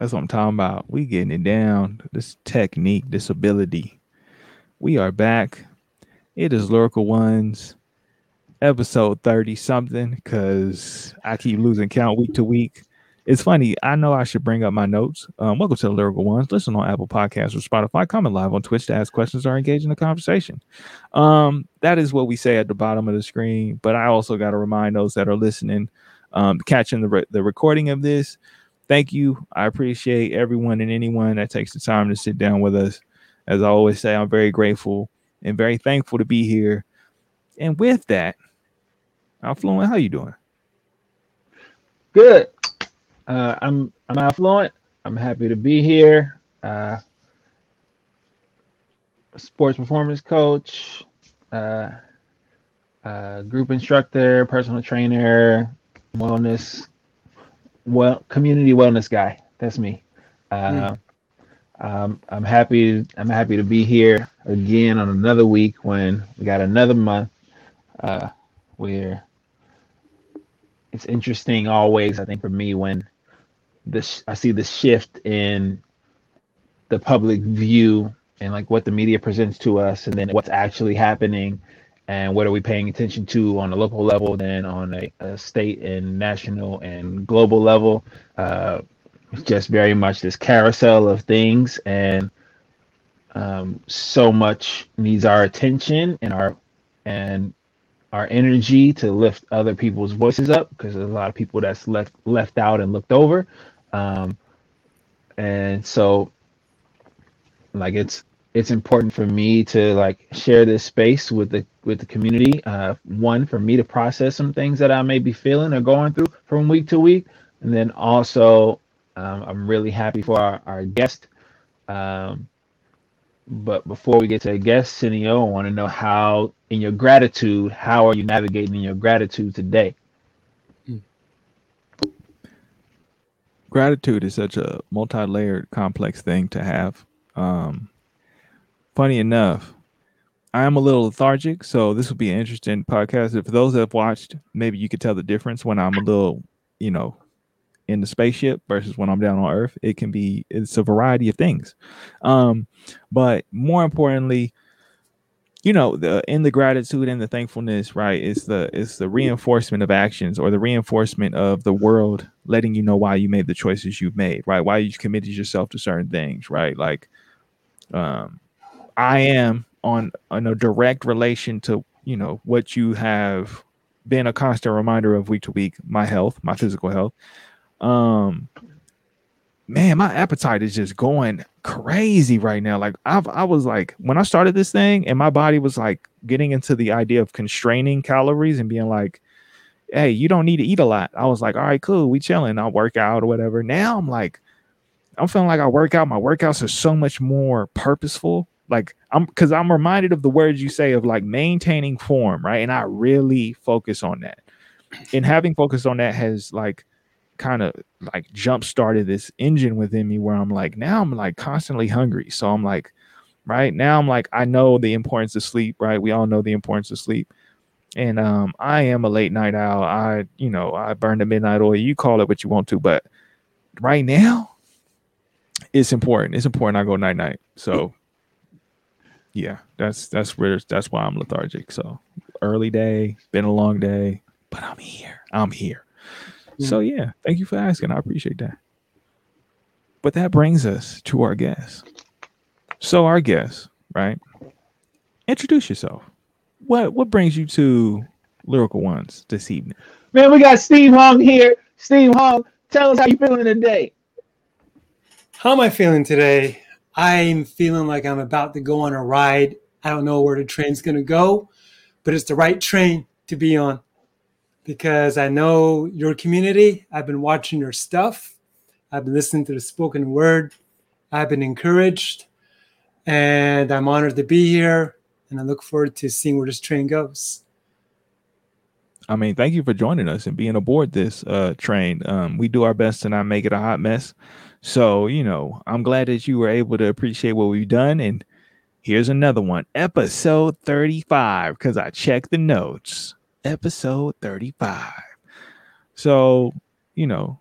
That's what I'm talking about. We getting it down. This technique, this ability. We are back. It is Lyrical Ones, episode 30 something, because I keep losing count week to week. It's funny. I know I should bring up my notes. Um, welcome to the Lyrical Ones. Listen on Apple Podcasts or Spotify. Comment live on Twitch to ask questions or engage in the conversation. Um, that is what we say at the bottom of the screen. But I also got to remind those that are listening, um, catching the re- the recording of this thank you. I appreciate everyone and anyone that takes the time to sit down with us. As I always say, I'm very grateful and very thankful to be here. And with that, Affluent, how you doing? Good. Uh, I'm I'm affluent. I'm happy to be here. Uh, sports performance coach, uh, uh, group instructor, personal trainer, wellness well community wellness guy. That's me. Uh, mm. um, I'm happy. I'm happy to be here again on another week when we got another month uh, where it's interesting always. I think for me when this I see the shift in the public view and like what the media presents to us, and then what's actually happening and what are we paying attention to on a local level then on a, a state and national and global level? Uh, just very much this carousel of things. And um, so much needs our attention and our and our energy to lift other people's voices up because there's a lot of people that's left left out and looked over. Um, and so like it's it's important for me to like share this space with the with the community. Uh, one for me to process some things that I may be feeling or going through from week to week, and then also um, I'm really happy for our, our guest. Um, but before we get to a guest, Cineo, I want to know how, in your gratitude, how are you navigating in your gratitude today? Gratitude is such a multi-layered, complex thing to have. Um, funny enough, I am a little lethargic, so this will be an interesting podcast. If those that have watched, maybe you could tell the difference when I'm a little, you know, in the spaceship versus when I'm down on Earth. It can be it's a variety of things. Um, but more importantly, you know, the in the gratitude and the thankfulness, right? It's the it's the reinforcement of actions or the reinforcement of the world letting you know why you made the choices you've made, right? Why you committed yourself to certain things, right? Like um I am on on a direct relation to you know what you have been a constant reminder of week to week my health my physical health. Um man my appetite is just going crazy right now. Like i i was like when i started this thing and my body was like getting into the idea of constraining calories and being like hey you don't need to eat a lot. I was like all right cool we chilling i'll work out or whatever. Now i'm like i'm feeling like i work out my workouts are so much more purposeful like I'm because I'm reminded of the words you say of like maintaining form, right? And I really focus on that. And having focused on that has like kind of like jump started this engine within me where I'm like, now I'm like constantly hungry. So I'm like, right now I'm like, I know the importance of sleep, right? We all know the importance of sleep. And um, I am a late night owl. I, you know, I burn the midnight oil. You call it what you want to, but right now, it's important. It's important I go night night. So yeah, that's that's where that's why I'm lethargic. So early day, been a long day, but I'm here. I'm here. Yeah. So yeah, thank you for asking. I appreciate that. But that brings us to our guest. So our guest, right? Introduce yourself. What what brings you to Lyrical Ones this evening? Man, we got Steve Hong here. Steve Hong, tell us how you feeling today. How am I feeling today? I'm feeling like I'm about to go on a ride. I don't know where the train's going to go, but it's the right train to be on because I know your community. I've been watching your stuff. I've been listening to the spoken word. I've been encouraged and I'm honored to be here. And I look forward to seeing where this train goes. I mean, thank you for joining us and being aboard this uh, train. Um, we do our best to not make it a hot mess. So, you know, I'm glad that you were able to appreciate what we've done. And here's another one, episode 35, because I checked the notes. Episode 35. So, you know,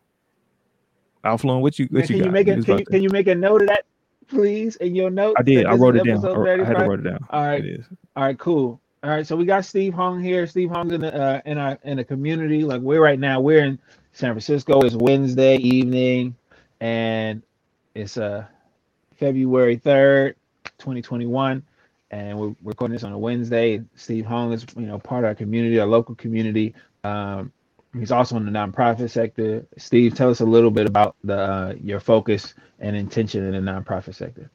Alphalon, what you what can you, you got? make was Can you, can you make a note of that, please, in your notes? I did. I wrote it down. episode I, I had to write it down. All right. All right, cool. All right, so we got Steve Hong here. Steve Hong's in the uh, in our in the community. Like we're right now, we're in San Francisco. It's Wednesday evening, and it's uh February third, twenty twenty one, and we're recording this on a Wednesday. Steve Hong is you know part of our community, our local community. Um, he's also in the nonprofit sector. Steve, tell us a little bit about the uh, your focus and intention in the nonprofit sector.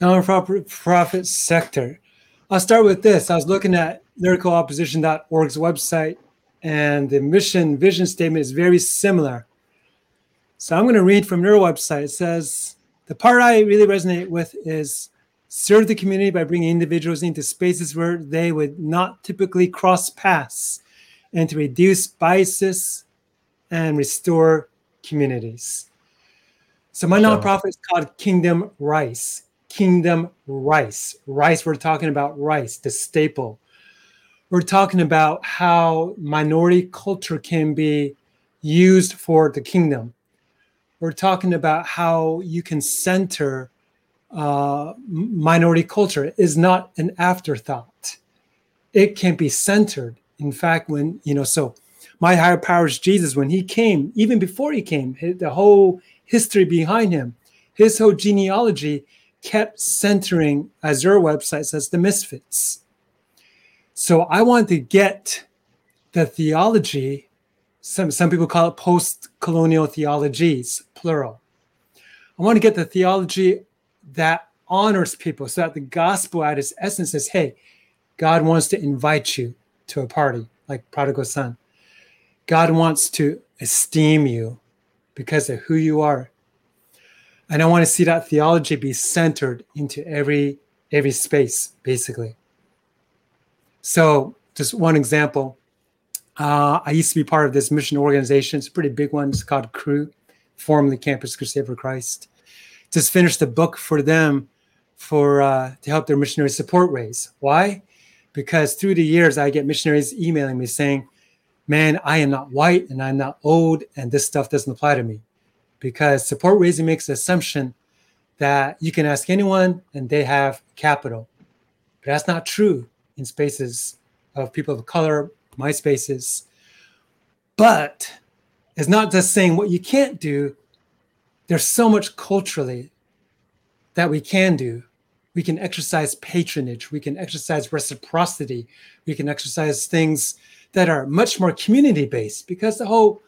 nonprofit profit sector. I'll start with this. I was looking at lyricalopposition.org's website, and the mission vision statement is very similar. So I'm going to read from their website. It says, The part I really resonate with is serve the community by bringing individuals into spaces where they would not typically cross paths and to reduce biases and restore communities. So my nonprofit is called Kingdom Rice. Kingdom Rice. Rice, we're talking about rice, the staple. We're talking about how minority culture can be used for the kingdom. We're talking about how you can center uh, minority culture It is not an afterthought. It can be centered. In fact, when you know, so my higher power is Jesus. When he came, even before he came, the whole history behind him, his whole genealogy kept centering, as your website says, the misfits. So I want to get the theology. Some some people call it post-colonial theologies, plural. I want to get the theology that honors people, so that the gospel at its essence says, "Hey, God wants to invite you to a party, like prodigal son. God wants to esteem you because of who you are. And I want to see that theology be centered into every every space, basically. So, just one example. Uh, I used to be part of this mission organization. It's a pretty big one. It's called Cru, formerly Campus Crusade for Christ. Just finished a book for them for uh, to help their missionary support raise. Why? Because through the years, I get missionaries emailing me saying, "Man, I am not white and I'm not old, and this stuff doesn't apply to me." Because support raising makes the assumption that you can ask anyone and they have capital, but that's not true in spaces of people of color, my spaces. But it's not just saying what you can't do. There's so much culturally that we can do. We can exercise patronage. We can exercise reciprocity. We can exercise things that are much more community based because the whole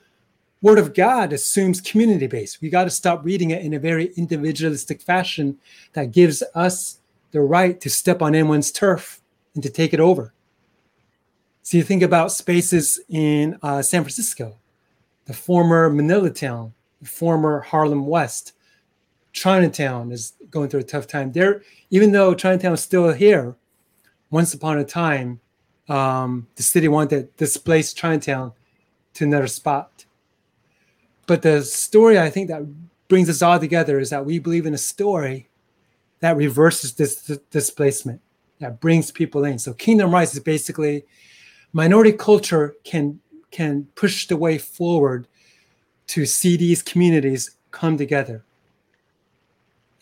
word of God assumes community based. We got to stop reading it in a very individualistic fashion that gives us the right to step on anyone's turf and to take it over. So you think about spaces in uh, San Francisco, the former Manilatown, the former Harlem West. Chinatown is going through a tough time. There, even though Chinatown is still here, once upon a time, um, the city wanted to displace Chinatown to another spot. But the story I think that brings us all together is that we believe in a story that reverses this, this displacement, that brings people in. So Kingdom Rice is basically minority culture can can push the way forward to see these communities come together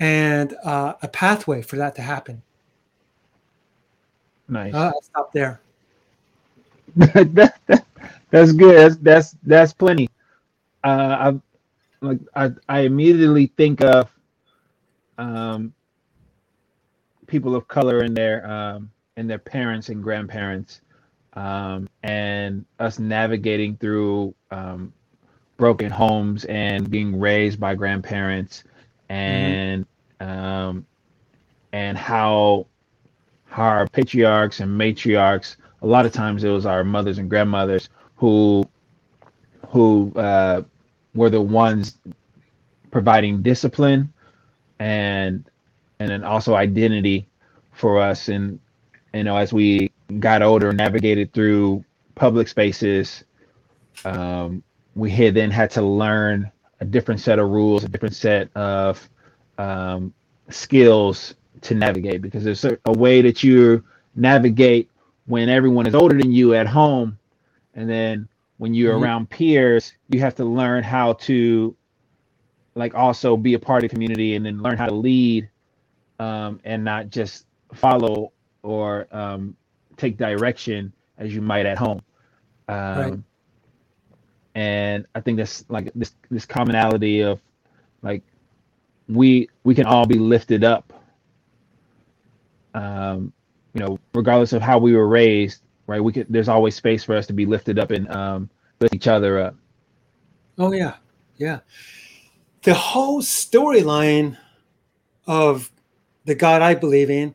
and uh, a pathway for that to happen. Nice. Uh, I'll stop there. that, that- that's good. That's that's that's plenty. Uh, I like I I immediately think of um people of color and their um and their parents and grandparents um and us navigating through um broken homes and being raised by grandparents and um and how how our patriarchs and matriarchs a lot of times it was our mothers and grandmothers who who uh, were the ones providing discipline and and then also identity for us. And you know as we got older navigated through public spaces um, we had then had to learn a different set of rules a different set of um, skills to navigate because there's a, a way that you navigate when everyone is older than you at home and then when you're Mhm. around peers you have to learn how to like also be a part of the community and then learn how to lead um, and not just follow or um, take direction as you might at home. Um, Right. And I think that's like this this commonality of like we we can all be lifted up. Um, you know, regardless of how we were raised, right? We could there's always space for us to be lifted up and um, lift each other up. Oh yeah, yeah. The whole storyline of the God I believe in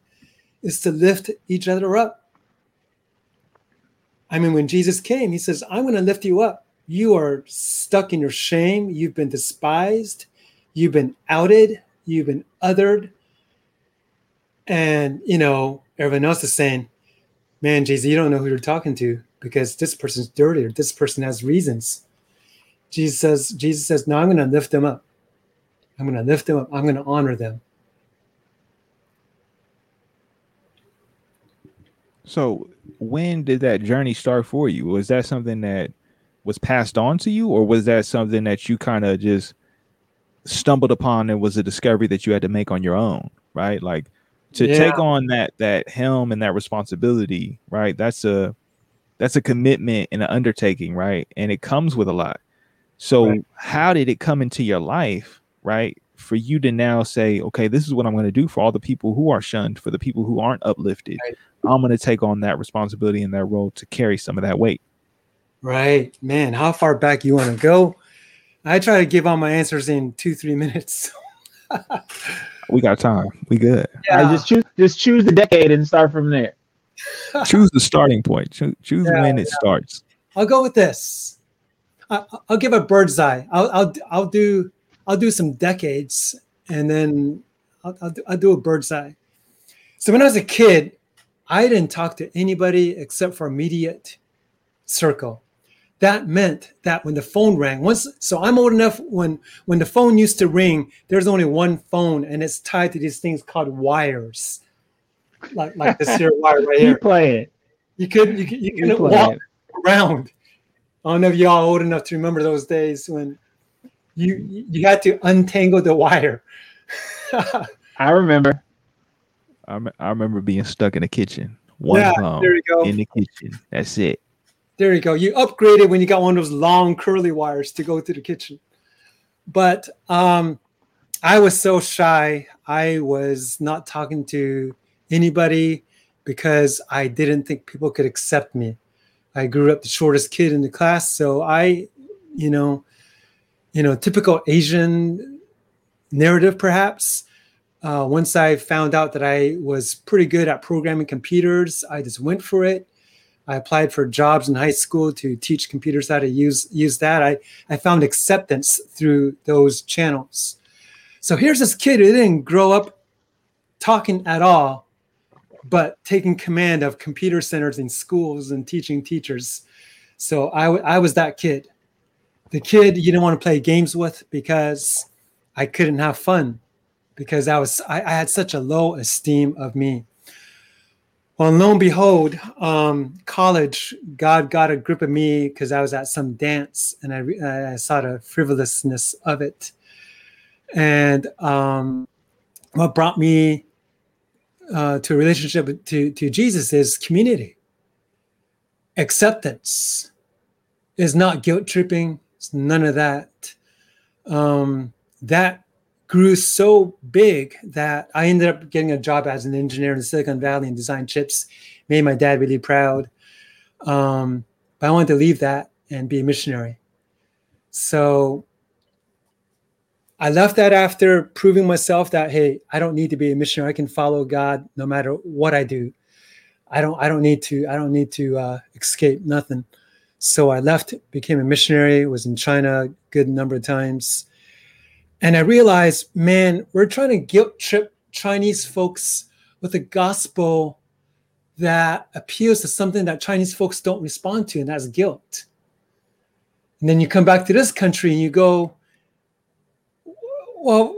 is to lift each other up. I mean, when Jesus came, he says, I'm going to lift you up. You are stuck in your shame. You've been despised. You've been outed. You've been othered. And, you know, everyone else is saying, man, Jesus, you don't know who you're talking to because this person's dirty or this person has reasons. Jesus says, Jesus says, no, I'm going to lift them up. I'm going to lift them up. I'm going to honor them. So, when did that journey start for you? Was that something that was passed on to you, or was that something that you kind of just stumbled upon and was a discovery that you had to make on your own? Right, like to Yeah. take on that that helm and that responsibility. Right, that's a that's a commitment and an undertaking. Right, and it comes with a lot. So, Right. how did it come into your life? Right, for you to now say, okay, this is what I'm going to do for all the people who are shunned, for the people who aren't uplifted. Right. I'm going to take on that responsibility and that role to carry some of that weight. Right. Man, how far back you want to go? I try to give all my answers in two, three minutes. We got time. We good. I just choose just choose the decade and start from there. Choose the starting point. Choose, choose Yeah, when it starts. I'll go with this. I, I'll give a bird's eye. I'll, I'll, I'll do, I'll do some decades and then I'll, I'll, do, I'll do a bird's eye. So when I was a kid, I didn't talk to anybody except for immediate circle. That meant that when the phone rang, once so I'm old enough when when the phone used to ring, there's only one phone and it's tied to these things called wires. Like like this here wire right here. You play it. You could you could you couldn't walk playing. around. I don't know if y'all old enough to remember those days when you you had to untangle the wire. I remember. I, I remember being stuck in the kitchen. One yeah, there you go. in the kitchen. That's it. There you go. You upgraded when you got one of those long curly wires to go to the kitchen. But um, I was so shy. I was not talking to anybody because I didn't think people could accept me. I grew up the shortest kid in the class, so I, you know, you know, typical Asian narrative, perhaps. Uh, once I found out that I was pretty good at programming computers, I just went for it. I applied for jobs in high school to teach computers how to use use that. I, I found acceptance through those channels. So here's this kid who didn't grow up talking at all, but taking command of computer centers in schools and teaching teachers. So I, w- I was that kid, the kid you didn't want to play games with because I couldn't have fun because I was I, I had such a low esteem of me. Well, lo and behold, um, college, God got a grip of me because I was at some dance and I, I saw the frivolousness of it. And um, what brought me uh, to a relationship to, to Jesus is community. Acceptance is not guilt tripping, it's none of that. Um, that grew so big that I ended up getting a job as an engineer in Silicon Valley and design chips. Made my dad really proud. Um, but I wanted to leave that and be a missionary. So I left that after proving myself that hey, I don't need to be a missionary. I can follow God no matter what I do. I don't. I don't need to. I don't need to uh, escape nothing. So I left, became a missionary. Was in China a good number of times. And I realized, man, we're trying to guilt trip Chinese folks with a gospel that appeals to something that Chinese folks don't respond to, and that's guilt. And then you come back to this country and you go, well,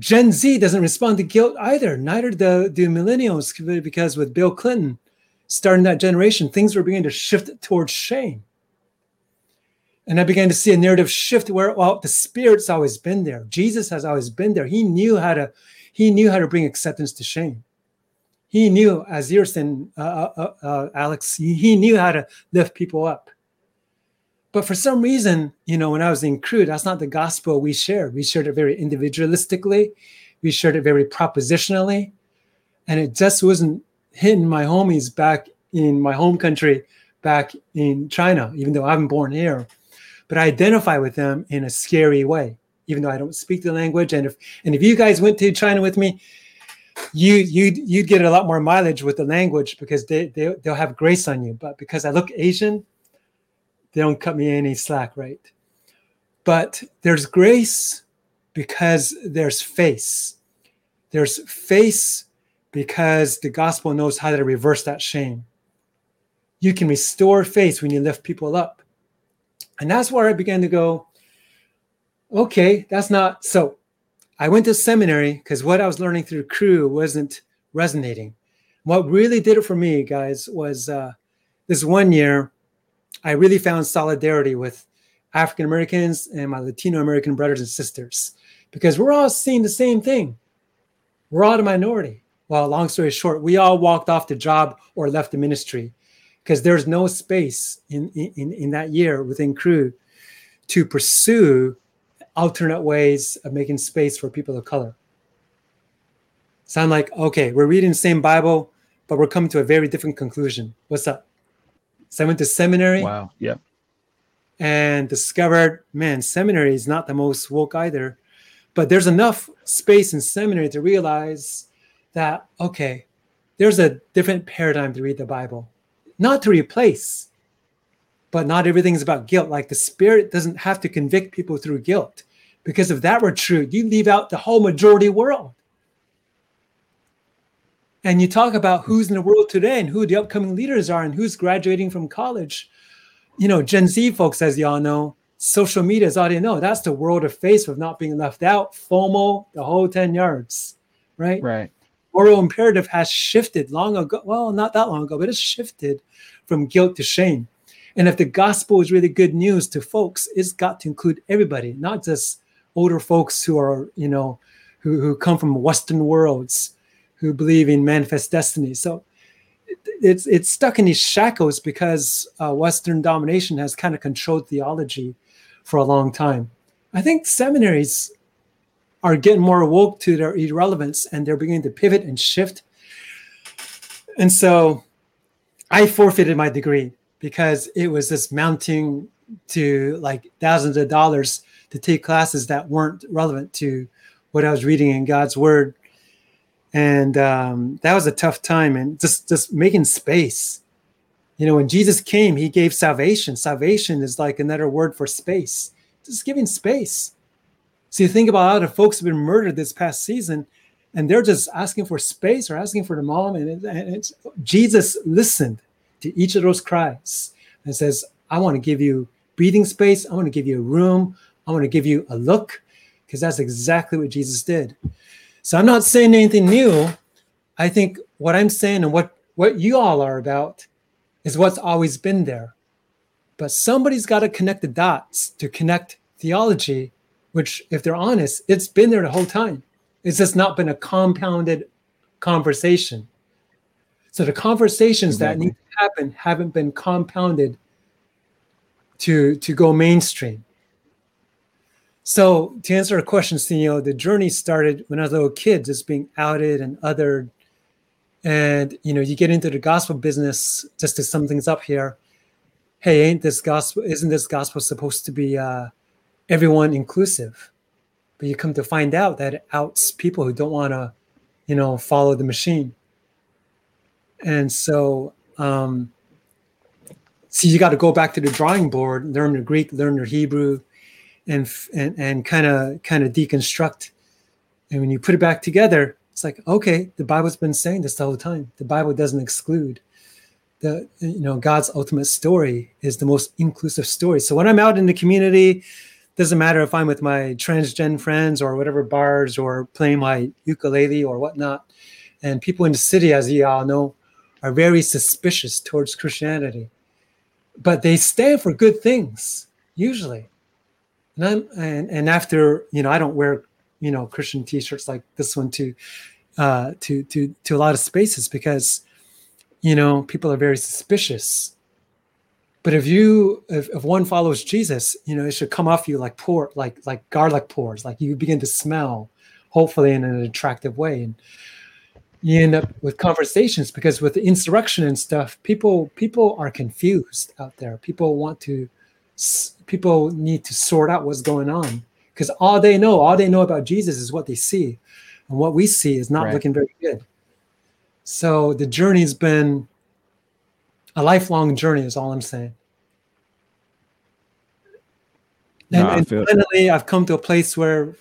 Gen Z doesn't respond to guilt either. Neither do, do millennials, because with Bill Clinton starting that generation, things were beginning to shift towards shame. And I began to see a narrative shift where, well, the Spirit's always been there. Jesus has always been there. He knew how to, he knew how to bring acceptance to shame. He knew, as you're saying, uh, uh, uh, Alex, he, he knew how to lift people up. But for some reason, you know, when I was in Cru, that's not the gospel we shared. We shared it very individualistically. We shared it very propositionally. And it just wasn't hitting my homies back in my home country, back in China, even though I haven't born here. But I identify with them in a scary way, even though I don't speak the language. And if and if you guys went to China with me, you you'd you'd get a lot more mileage with the language because they, they they'll have grace on you. But because I look Asian, they don't cut me any slack, right? But there's grace because there's face. There's face because the gospel knows how to reverse that shame. You can restore faith when you lift people up. And that's where I began to go, okay, that's not so. I went to seminary because what I was learning through Cru wasn't resonating. What really did it for me, guys, was uh, this one year I really found solidarity with African Americans and my Latino American brothers and sisters because we're all seeing the same thing. We're all a minority. Well, long story short, we all walked off the job or left the ministry because there's no space in, in, in that year within Cru to pursue alternate ways of making space for people of color. Sound like, okay, we're reading the same Bible, but we're coming to a very different conclusion. What's up? So I went to seminary. Wow. Yeah. And discovered, man, seminary is not the most woke either. But there's enough space in seminary to realize that, okay, there's a different paradigm to read the Bible. Not to replace, but not everything's about guilt. Like the Spirit doesn't have to convict people through guilt. Because if that were true, you leave out the whole majority world and you talk about who's in the world today and who the upcoming leaders are and who's graduating from college. You know, Gen Z folks, as y'all know, social media is all they know. That's the world of face of not being left out, FOMO, the whole 10 yards, right? Right. Moral imperative has shifted long ago. Well, not that long ago, but it's shifted from guilt to shame. And if the gospel is really good news to folks, it's got to include everybody, not just older folks who are, you know, who, who come from Western worlds who believe in manifest destiny. So it's it's stuck in these shackles because uh, Western domination has kind of controlled theology for a long time. I think seminaries are getting more woke to their irrelevance and they're beginning to pivot and shift. And so I forfeited my degree because it was this mounting to like thousands of dollars to take classes that weren't relevant to what I was reading in God's word. And um, that was a tough time and just just making space. You know when jesus came he gave salvation. Salvation is like another word for space. Just giving space so you think about how the folks have been murdered this past season and they're just asking for space or asking for the mom and, it, and jesus listened to each of those cries and says i want to give you breathing space i want to give you a room i want to give you a look because that's exactly what jesus did so I'm not saying anything new. I think what I'm saying and what, what you all are about is what's always been there. But somebody's got to connect the dots to connect theology, which, if they're honest, it's been there the whole time. It's just not been a compounded conversation. So the conversations exactly. that need to happen haven't been compounded to, to go mainstream. So to answer a question, you know, the journey started when I was a little kid, just being outed and othered. And you know, you get into the gospel business just to sum things up here. Hey, ain't this gospel? Isn't this gospel supposed to be uh, everyone inclusive? But you come to find out that it outs people who don't want to, you know, follow the machine. And so, um, so you got to go back to the drawing board, learn the Greek, learn the Hebrew, and and and kind of kind of deconstruct. And when you put it back together, it's like okay, the Bible's been saying this the whole time. The Bible doesn't exclude. The you know God's ultimate story is the most inclusive story. So when I'm out in the community, doesn't matter if I'm with my transgen friends or whatever bars or playing my ukulele or whatnot, and people in the city, as you all know, are very suspicious towards Christianity, but they stand for good things usually. And I'm and, and after you know I don't wear you know Christian T-shirts like this one to uh, to to to a lot of spaces because you know people are very suspicious. But if you if, if one follows Jesus, you know it should come off you like pour like like garlic pores, like you begin to smell, hopefully in an attractive way. And you end up with conversations because with the insurrection and stuff, people people are confused out there. People want to people need to sort out what's going on because all they know, all they know about Jesus is what they see, and what we see is not right. looking very good. So the journey's been a lifelong journey, is all I'm saying. And, no, and finally, I've come to a place where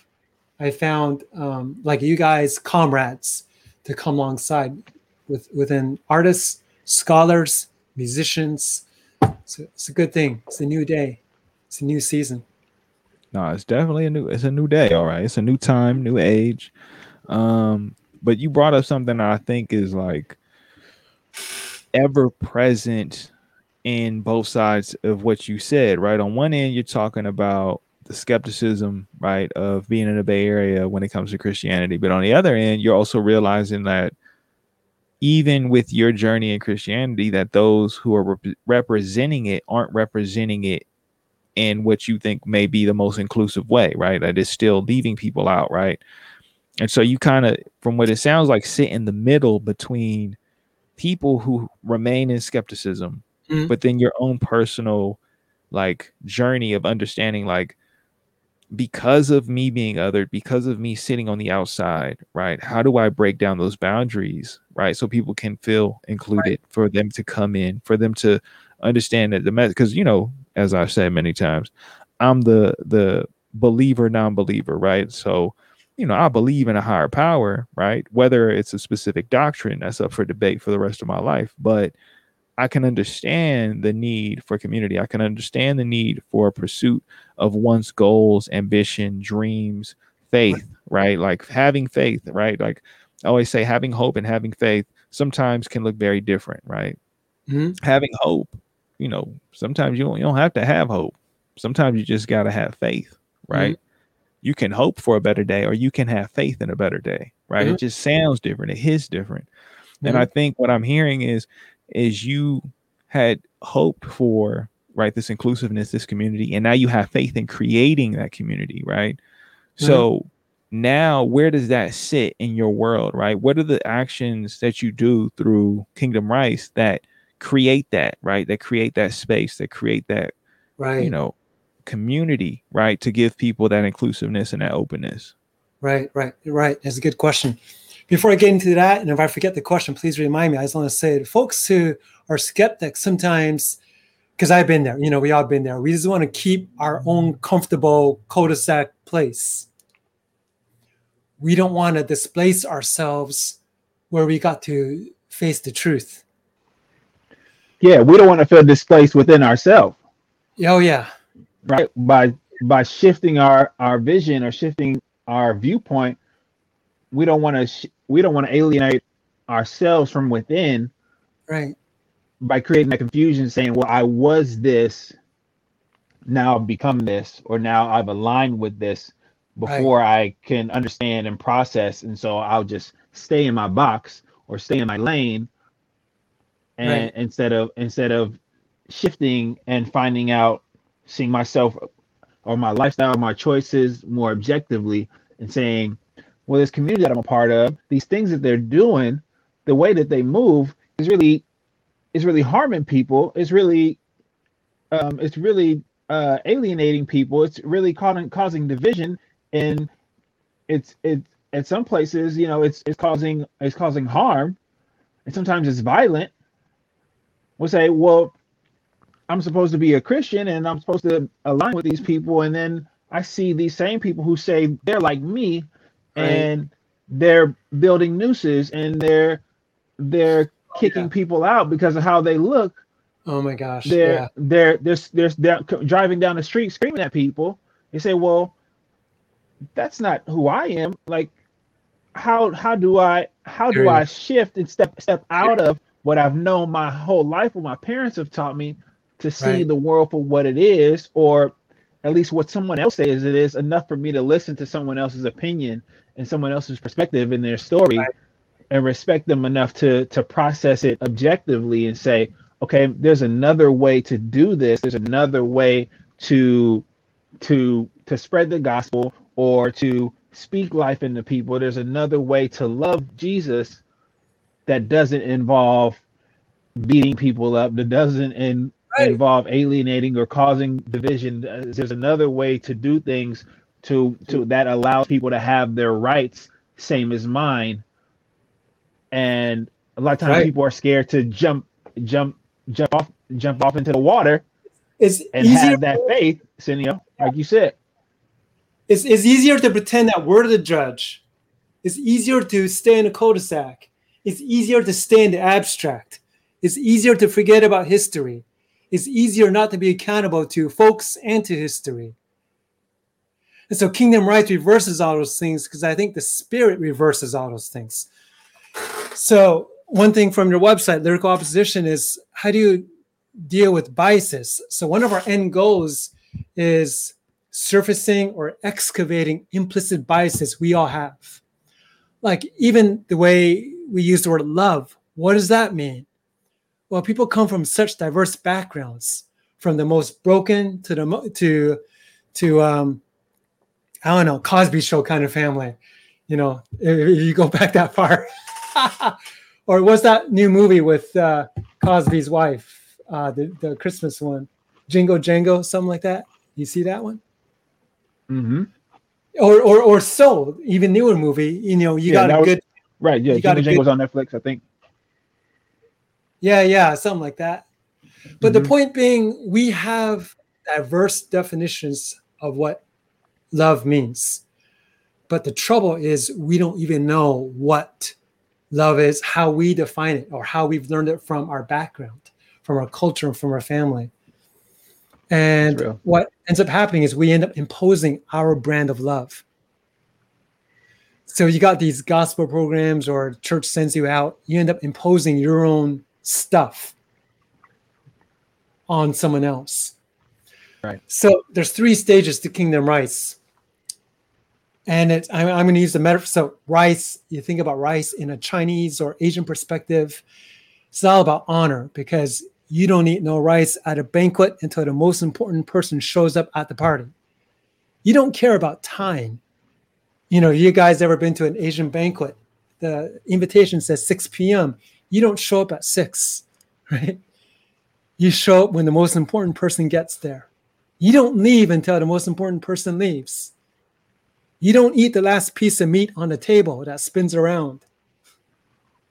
I found, um, like you guys, comrades to come alongside with within artists, scholars, musicians. It's a, it's a good thing. It's a new day. It's a new season. No, it's definitely a new. It's a new day. All right, it's a new time, new age. Um, but you brought up something that I think is like ever present in both sides of what you said. Right on one end, you're talking about the skepticism, right, of being in the Bay Area when it comes to Christianity. But on the other end, you're also realizing that even with your journey in Christianity, that those who are rep- representing it aren't representing it in what you think may be the most inclusive way, right? That is still leaving people out, right? And so you kind of, from what it sounds like, sit in the middle between people who remain in skepticism, mm-hmm. but then your own personal like journey of understanding like because of me being othered, because of me sitting on the outside, right? How do I break down those boundaries, right? So people can feel included, right. for them to come in, for them to understand that the message, because you know, as I've said many times, I'm the the believer, non-believer, right? So, you know, I believe in a higher power, right? Whether it's a specific doctrine, that's up for debate for the rest of my life, but I can understand the need for community. I can understand the need for a pursuit of one's goals, ambition, dreams, faith, right? Like having faith, right? Like I always say, having hope and having faith sometimes can look very different, right? Mm-hmm. Having hope, you know, sometimes you don't, you don't have to have hope. Sometimes you just got to have faith, right? Mm-hmm. You can hope for a better day or you can have faith in a better day, right? Mm-hmm. It just sounds different. It hits different. And I think what I'm hearing is is you had hoped for right this inclusiveness this community and now you have faith in creating that community right mm-hmm. so now where does that sit in your world right what are the actions that you do through kingdom rice that create that right that create that space that create that right you know community right to give people that inclusiveness and that openness right right right that's a good question before I get into that, and if I forget the question, please remind me. I just want to say, the folks who are skeptics sometimes, because I've been there, you know, we all been there. We just want to keep our own comfortable cul-de-sac place. We don't want to displace ourselves where we got to face the truth. Yeah, we don't want to feel displaced within ourselves. Oh yeah. Right. By by shifting our our vision or shifting our viewpoint, we don't want to sh- we don't want to alienate ourselves from within right by creating that confusion saying well i was this now i've become this or now i've aligned with this before right. i can understand and process and so i'll just stay in my box or stay in my lane and right. instead of instead of shifting and finding out seeing myself or my lifestyle my choices more objectively and saying well, this community that I'm a part of, these things that they're doing, the way that they move is really is really harming people. It's really um, it's really uh, alienating people. It's really causing causing division, and it's it at some places, you know, it's it's causing it's causing harm, and sometimes it's violent. We'll say, well, I'm supposed to be a Christian and I'm supposed to align with these people, and then I see these same people who say they're like me, and they're building nooses and they're they're oh, kicking yeah. people out because of how they look. Oh my gosh! They're yeah. they're they're they're, they're driving down the street screaming at people. They say, well, that's not who I am. Like, how how do I how do I shift and step step out of what I've known my whole life, what my parents have taught me to see right. the world for what it is, or at least what someone else says it is enough for me to listen to someone else's opinion and someone else's perspective in their story right. and respect them enough to to process it objectively and say okay there's another way to do this there's another way to to to spread the gospel or to speak life into people there's another way to love jesus that doesn't involve beating people up that doesn't in, right. involve alienating or causing division. Uh, there's another way to do things to to that allows people to have their rights same as mine. And a lot of times right. people are scared to jump jump jump off jump off into the water it's and have that faith, Senio, like you said. It's, it's easier to pretend that we're the judge. It's easier to stay in a cul-de-sac. It's easier to stay in the abstract. It's easier to forget about history it's easier not to be accountable to folks and to history. And so kingdom rice reverses all those things because I think the spirit reverses all those things. So one thing from your website, lyrical opposition, is how do you deal with biases? So one of our end goals is surfacing or excavating implicit biases we all have. Like even the way we use the word love, what does that mean? Well, people come from such diverse backgrounds, from the most broken to the to to um, I don't know Cosby Show kind of family. You know, if you go back that far, or what's that new movie with uh, Cosby's wife, uh, the the Christmas one, Jingo Jango, something like that. You see that one? Mm-hmm. Or or or Soul, even newer movie. You know, you yeah, got a good. right. Yeah, Jingo Jango's on Netflix, I think. Yeah, yeah, something like that. But mm-hmm. the point being, we have diverse definitions of what love means. But the trouble is, we don't even know what love is, how we define it, or how we've learned it from our background, from our culture, and from our family. And what ends up happening is we end up imposing our brand of love. So you got these gospel programs or church sends you out, you end up imposing your own stuff on someone else. Right. So there's three stages to kingdom rice. And it's, I'm, I'm going to use the metaphor. So rice, you think about rice in a Chinese or Asian perspective. It's all about honor because you don't eat no rice at a banquet until the most important person shows up at the party. You don't care about time. You know, you guys ever been to an Asian banquet? The invitation says 6 p.m you don't show up at six, right? You show up when the most important person gets there. You don't leave until the most important person leaves. You don't eat the last piece of meat on the table that spins around.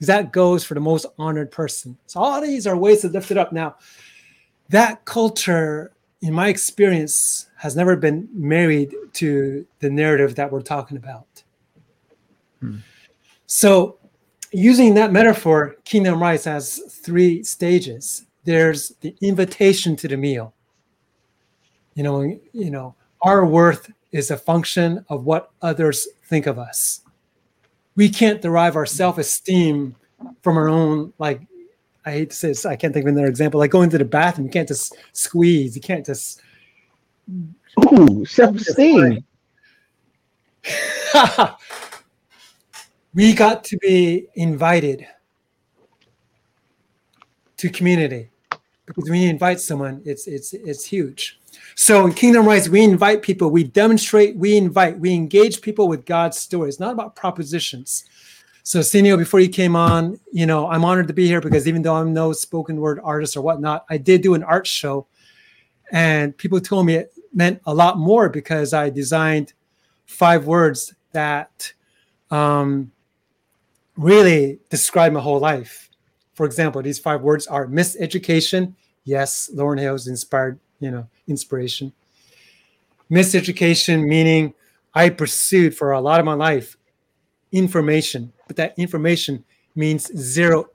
That goes for the most honored person. So all these are ways to lift it up. Now, that culture, in my experience, has never been married to the narrative that we're talking about. Hmm. So using that metaphor, kingdom rice has three stages. There's the invitation to the meal. You know, you know, our worth is a function of what others think of us. We can't derive our self-esteem from our own, like I hate to say this, I can't think of another example. Like going to the bathroom, you can't just squeeze, you can't just Ooh, self-esteem. we got to be invited to community because when you invite someone it's it's it's huge. So in kingdom rice we invite people we demonstrate we invite we engage people with god's story it's not about propositions. So Senio, before you came on you know i'm honored to be here because even though i'm no spoken word artist or whatnot i did do an art show and people told me it meant a lot more because i designed five words that um, really describe my whole life. For example, these five words are miseducation. Yes, Lauryn Hill's inspired, you know, inspiration. Miseducation meaning I pursued for a lot of my life information, but that information means zero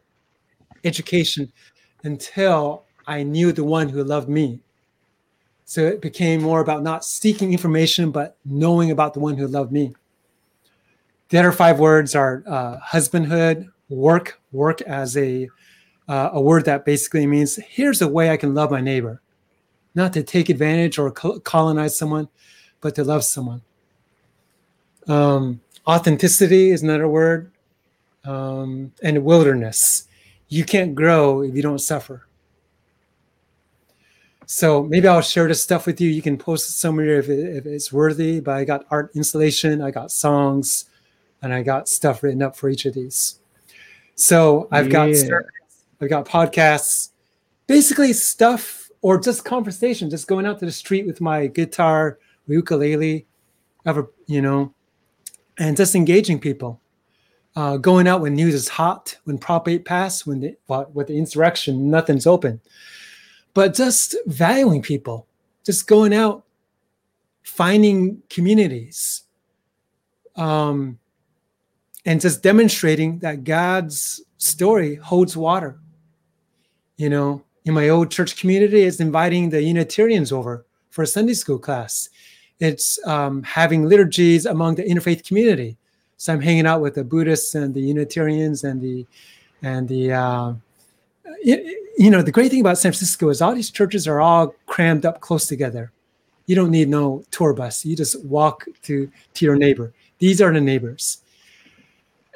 education until I knew the one who loved me. So it became more about not seeking information, but knowing about the one who loved me. The other five words are uh, husbandhood, work, work as a uh, a word that basically means here's a way I can love my neighbor. not to take advantage or colonize someone, but to love someone. Um, authenticity is another word, um, and wilderness. You can't grow if you don't suffer. So maybe I'll share this stuff with you. You can post it somewhere if, it, if it's worthy. But I got art installation, I got songs, and I got stuff written up for each of these. So I've got yeah. I've got podcasts, basically stuff or just conversation, just going out to the street with my guitar, ukulele, ever you know, and just engaging people. Uh, going out when news is hot, when Prop 8 passed, when the, with the insurrection, nothing's open. But just valuing people, just going out, finding communities, um, and just demonstrating that God's story holds water. You know, in my old church community, it's inviting the Unitarians over for a Sunday school class. It's um, having liturgies among the interfaith community. So I'm hanging out with the Buddhists and the Unitarians and the and the uh, you know the great thing about San Francisco is all these churches are all crammed up close together. You don't need no tour bus. You just walk to to your neighbor. These are the neighbors.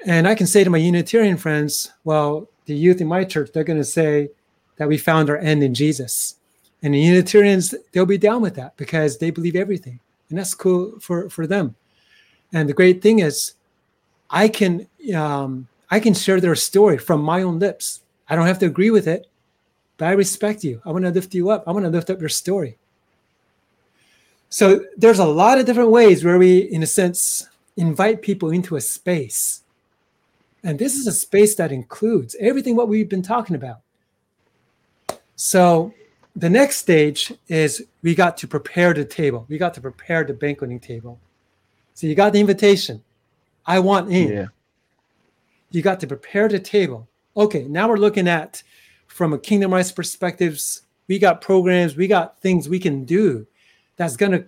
And I can say to my Unitarian friends, well, the youth in my church, they're going to say that we found our end in Jesus. And the Unitarians, they'll be down with that because they believe everything. And that's cool for, for them. And the great thing is, I can um, I can share their story from my own lips. I don't have to agree with it, but I respect you. I want to lift you up. I want to lift up your story. So there's a lot of different ways where we, in a sense, invite people into a space. And this is a space that includes everything what we've been talking about. So the next stage is we got to prepare the table. We got to prepare the banqueting table. So you got the invitation. I want in. Yeah. You got to prepare the table. Okay, now we're looking at from a kingdom rights perspectives. We got programs, we got things we can do that's going to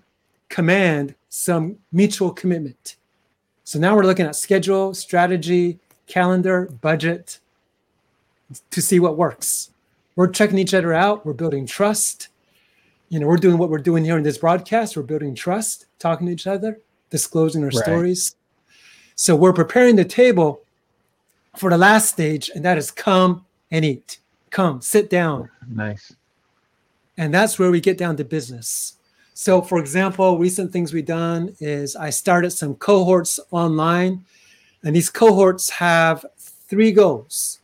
command some mutual commitment. So now we're looking at schedule, strategy, calendar, budget to see what works. We're checking each other out. We're building trust. You know, we're doing what we're doing here in this broadcast. We're building trust, talking to each other, disclosing our right. stories. So we're preparing the table for the last stage, and that is come and eat. Come, sit down. Nice. And that's where we get down to business. So, for example, recent things we've done is I started some cohorts online, and these cohorts have three goals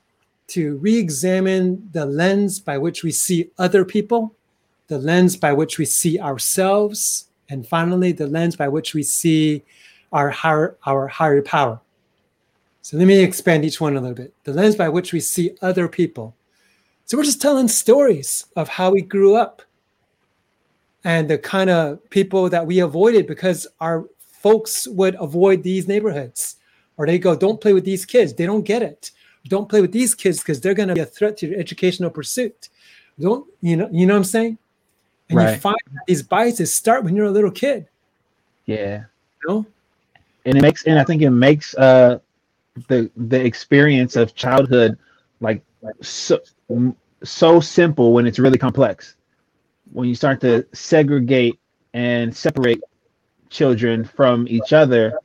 to re examine the lens by which we see other people, the lens by which we see ourselves, and finally, the lens by which we see our higher, our higher power. So let me expand each one a little bit. The lens by which we see other people. So we're just telling stories of how we grew up and the kind of people that we avoided because our folks would avoid these neighborhoods or they go, don't play with these kids. They don't get it. Don't play with these kids because they're going to be a threat to your educational pursuit. Don't, you know, you know what I'm saying? And right. you find these biases start when you're a little kid. Yeah. You know? and it makes and I think it makes uh the the experience of childhood like so so simple when it's really complex. When you start to segregate and separate children from each other,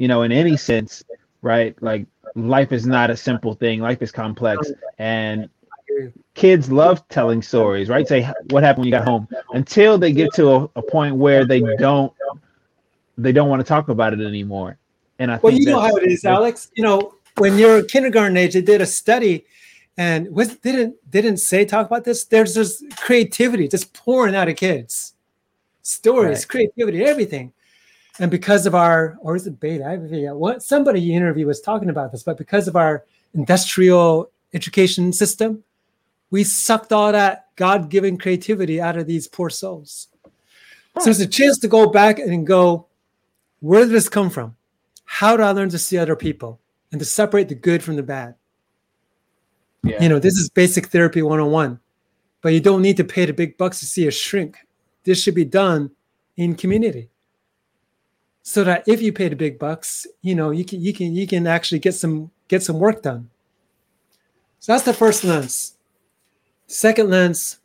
you know, in any sense, right? Like life is not a simple thing. Life is complex and kids love telling stories, right? Say what happened when you got home until they get to a, a point where they don't they don't want to talk about it anymore. And I think well, you know how it is, Alex. You know, when you're kindergarten age, they did a study, and was didn't didn't say talk about this. There's just creativity just pouring out of kids, stories, right. creativity, everything. And because of our, or is it beta? I forget what somebody you interview was talking about this, but because of our industrial education system, we sucked all that God-given creativity out of these poor souls. So it's a chance to go back and go, where did this come from? How do I learn to see other people and to separate the good from the bad? Yeah. You know, this is basic therapy 101, but you don't need to pay the big bucks to see a shrink. This should be done in community. So that if you pay the big bucks, you know, you can you can you can actually get some get some work done. So that's the first lens. Second lens,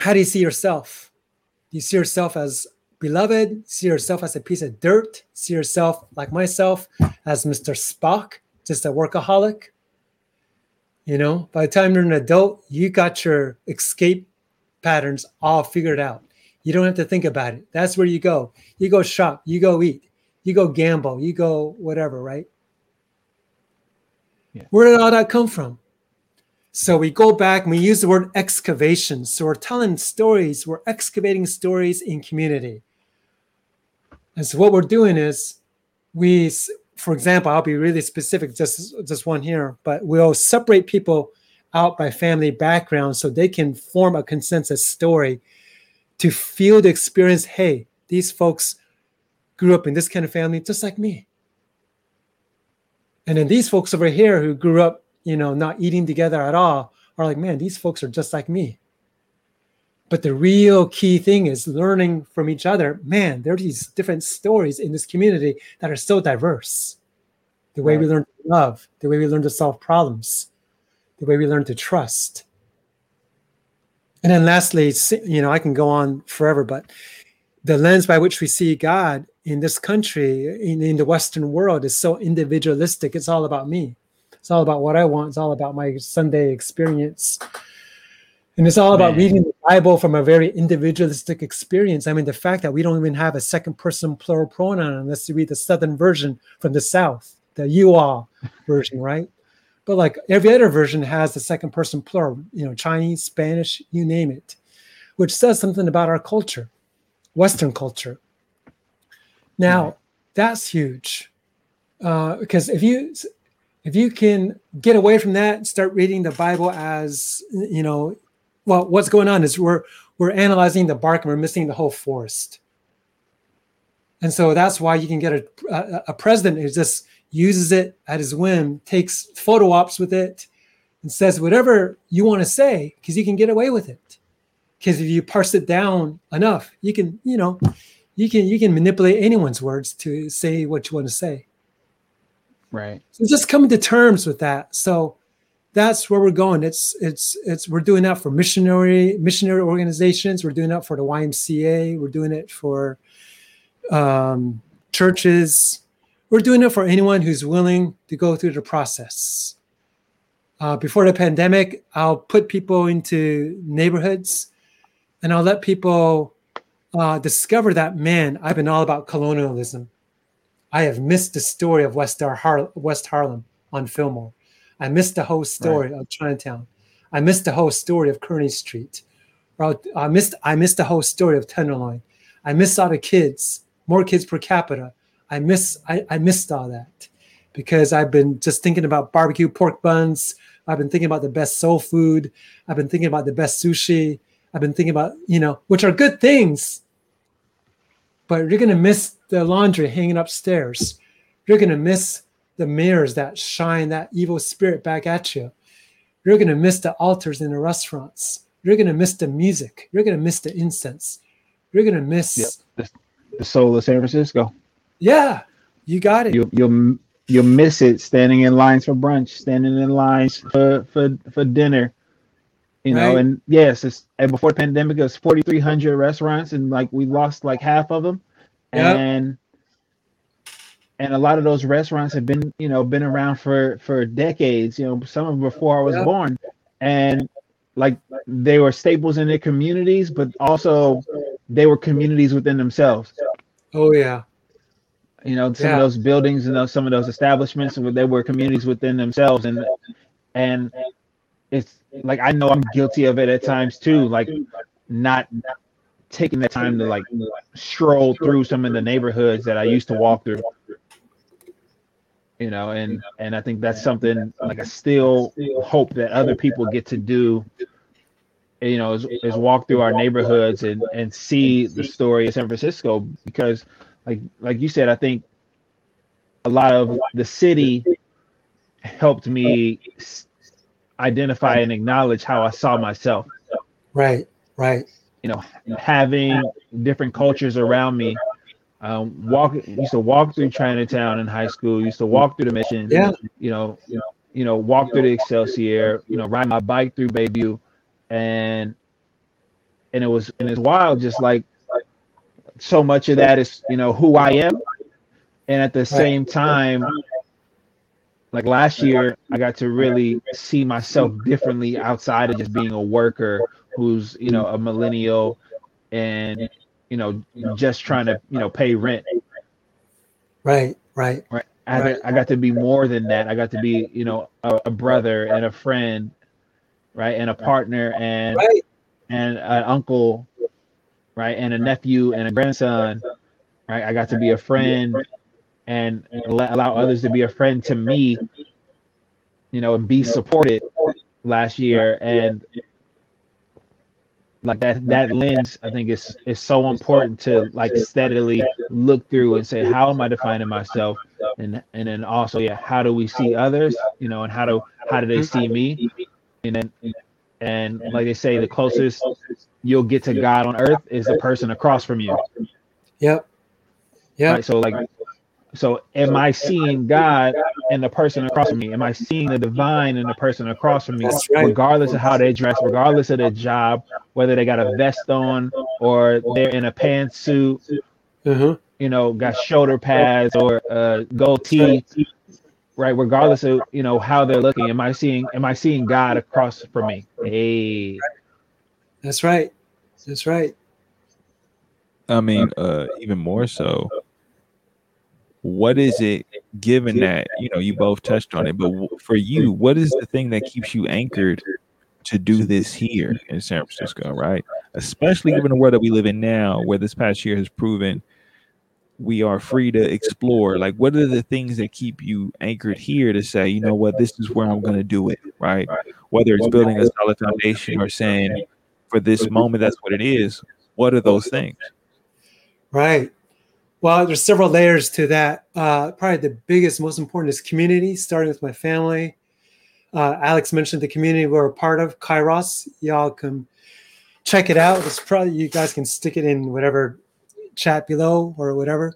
how do you see yourself? Do You see yourself as beloved, see yourself as a piece of dirt, see yourself, like myself, as Mr. Spock, just a workaholic. You know, by the time you're an adult, you got your escape patterns all figured out. You don't have to think about it. That's where you go. You go shop, you go eat, you go gamble, you go whatever, right? Yeah. Where did all that come from? So we go back and we use the word excavation. So we're telling stories, we're excavating stories in community. And so what we're doing is we, for example, I'll be really specific, just, just one here, but we'll separate people out by family background so they can form a consensus story to feel the experience. Hey, these folks grew up in this kind of family just like me. And then these folks over here who grew up, you know, not eating together at all are like, man, these folks are just like me. But the real key thing is learning from each other. Man, there are these different stories in this community that are so diverse. The way we learn to love, the way we learn to solve problems, the way we learn to trust. And then lastly, you know, I can go on forever, but the lens by which we see God in this country, in, in the Western world, is so individualistic. It's all about me. It's all about what I want. It's all about my Sunday experience. And it's all about Man. reading the Bible from a very individualistic experience. I mean, the fact that we don't even have a second person plural pronoun unless you read the Southern version from the South, the you all version, right? But like every other version has the second person plural, you know, Chinese, Spanish, you name it, which says something about our culture, Western culture. Now, that's huge. Uh, because if you if you can get away from that and start reading the Bible as you know, well, what's going on is we're we're analyzing the bark and we're missing the whole forest. And so that's why you can get a, a, a president who just uses it at his whim, takes photo ops with it, and says whatever you want to say because you can get away with it. Because if you parse it down enough, you can, you know, you can you can manipulate anyone's words to say what you want to say. Right. So just coming to terms with that. So that's where we're going. It's it's it's we're doing that for missionary missionary organizations. We're doing that for the YMCA. We're doing it for um, churches. We're doing it for anyone who's willing to go through the process. Uh, before the pandemic, I'll put people into neighborhoods, and I'll let people uh, discover that man. I've been all about colonialism. I have missed the story of West, Har- West Harlem on Fillmore. I missed the whole story of Chinatown. I missed the whole story of Kearny Street. Or I missed I missed the whole story of Tenderloin. I missed all the kids, more kids per capita. I miss I, I missed all that because I've been just thinking about barbecue pork buns. I've been thinking about the best soul food. I've been thinking about the best sushi. I've been thinking about, you know, which are good things. But you're gonna miss the laundry hanging upstairs. You're gonna miss the mirrors that shine that evil spirit back at you. You're going to miss the altars in the restaurants. You're going to miss the music. You're going to miss the incense. You're going to miss. Yep. The soul of San Francisco. Yeah, you got it. You you'll you'll miss it standing in lines for brunch, standing in lines for for for dinner. You know, Right. and yes, it's and before the pandemic, it was forty three hundred restaurants, and like we lost like half of them, Yep. and and a lot of those restaurants have been you know been around for for decades. You know, some of them before I was Yep. born, and like they were staples in their communities, but also they were communities within themselves Oh yeah, you know some Yeah. of those buildings and those, some of those establishments where they were communities within themselves and and it's like i know i'm guilty of it at times too like not taking the time to like stroll through some of the neighborhoods that i used to walk through you know and and i think that's something like i still hope that other people get to do you know is, is walk through our neighborhoods and and see the story of san francisco because like like you said i think a lot of the city helped me identify and acknowledge how i saw myself right, right. you know having different cultures around me um walk used to walk through chinatown in high school used to walk through the mission Yeah. you know you know walk through the excelsior you know ride my bike through bayview and and it was and it's wild just like so much of that is you know who I am, and at the same time, like last year, I got to really see myself differently outside of just being a worker who's you know a millennial and you know just trying to you know pay rent. Right, right, right. I, right. I got to be more than that. I got to be you know a, a brother and a friend, right, and a partner and right. and an uncle, right, and a nephew and a grandson, right. I got to be a friend and allow others to be a friend to me, you know, and be supported last year. And like that that lens i think is is so important to like steadily look through and say how am i defining myself? And and then also yeah how do we see others you know and how do how do they see me? And then and like they say the closest you'll get to god on earth is the person across from you yep yeah right? so like so am I seeing God in the person across from me? Am I seeing the divine in the person across from me? Right. Regardless of how they dress, regardless of their job, whether they got a vest on or they're in a pantsuit, mm-hmm. you know, got shoulder pads or uh, gold teeth, right? Regardless of you know how they're looking, am I seeing am I seeing God across from me? Hey, that's right. That's right. I mean, uh, even more so what is it given that you know you both touched on it but for you what is the thing that keeps you anchored to do this here in san francisco right? Especially given the world that we live in now where this past year has proven we are free to explore. Like what are the things that keep you anchored here to say you know what? This is where i'm going to do it right? Whether it's building a solid foundation or saying for this moment that's what it is what are those things right well, there's several layers to that. Uh, probably the biggest, most important is community, starting with my family. Uh, Alex mentioned the community we're a part of, Kairos. Y'all can check it out. It's probably you guys can stick it in whatever chat below or whatever.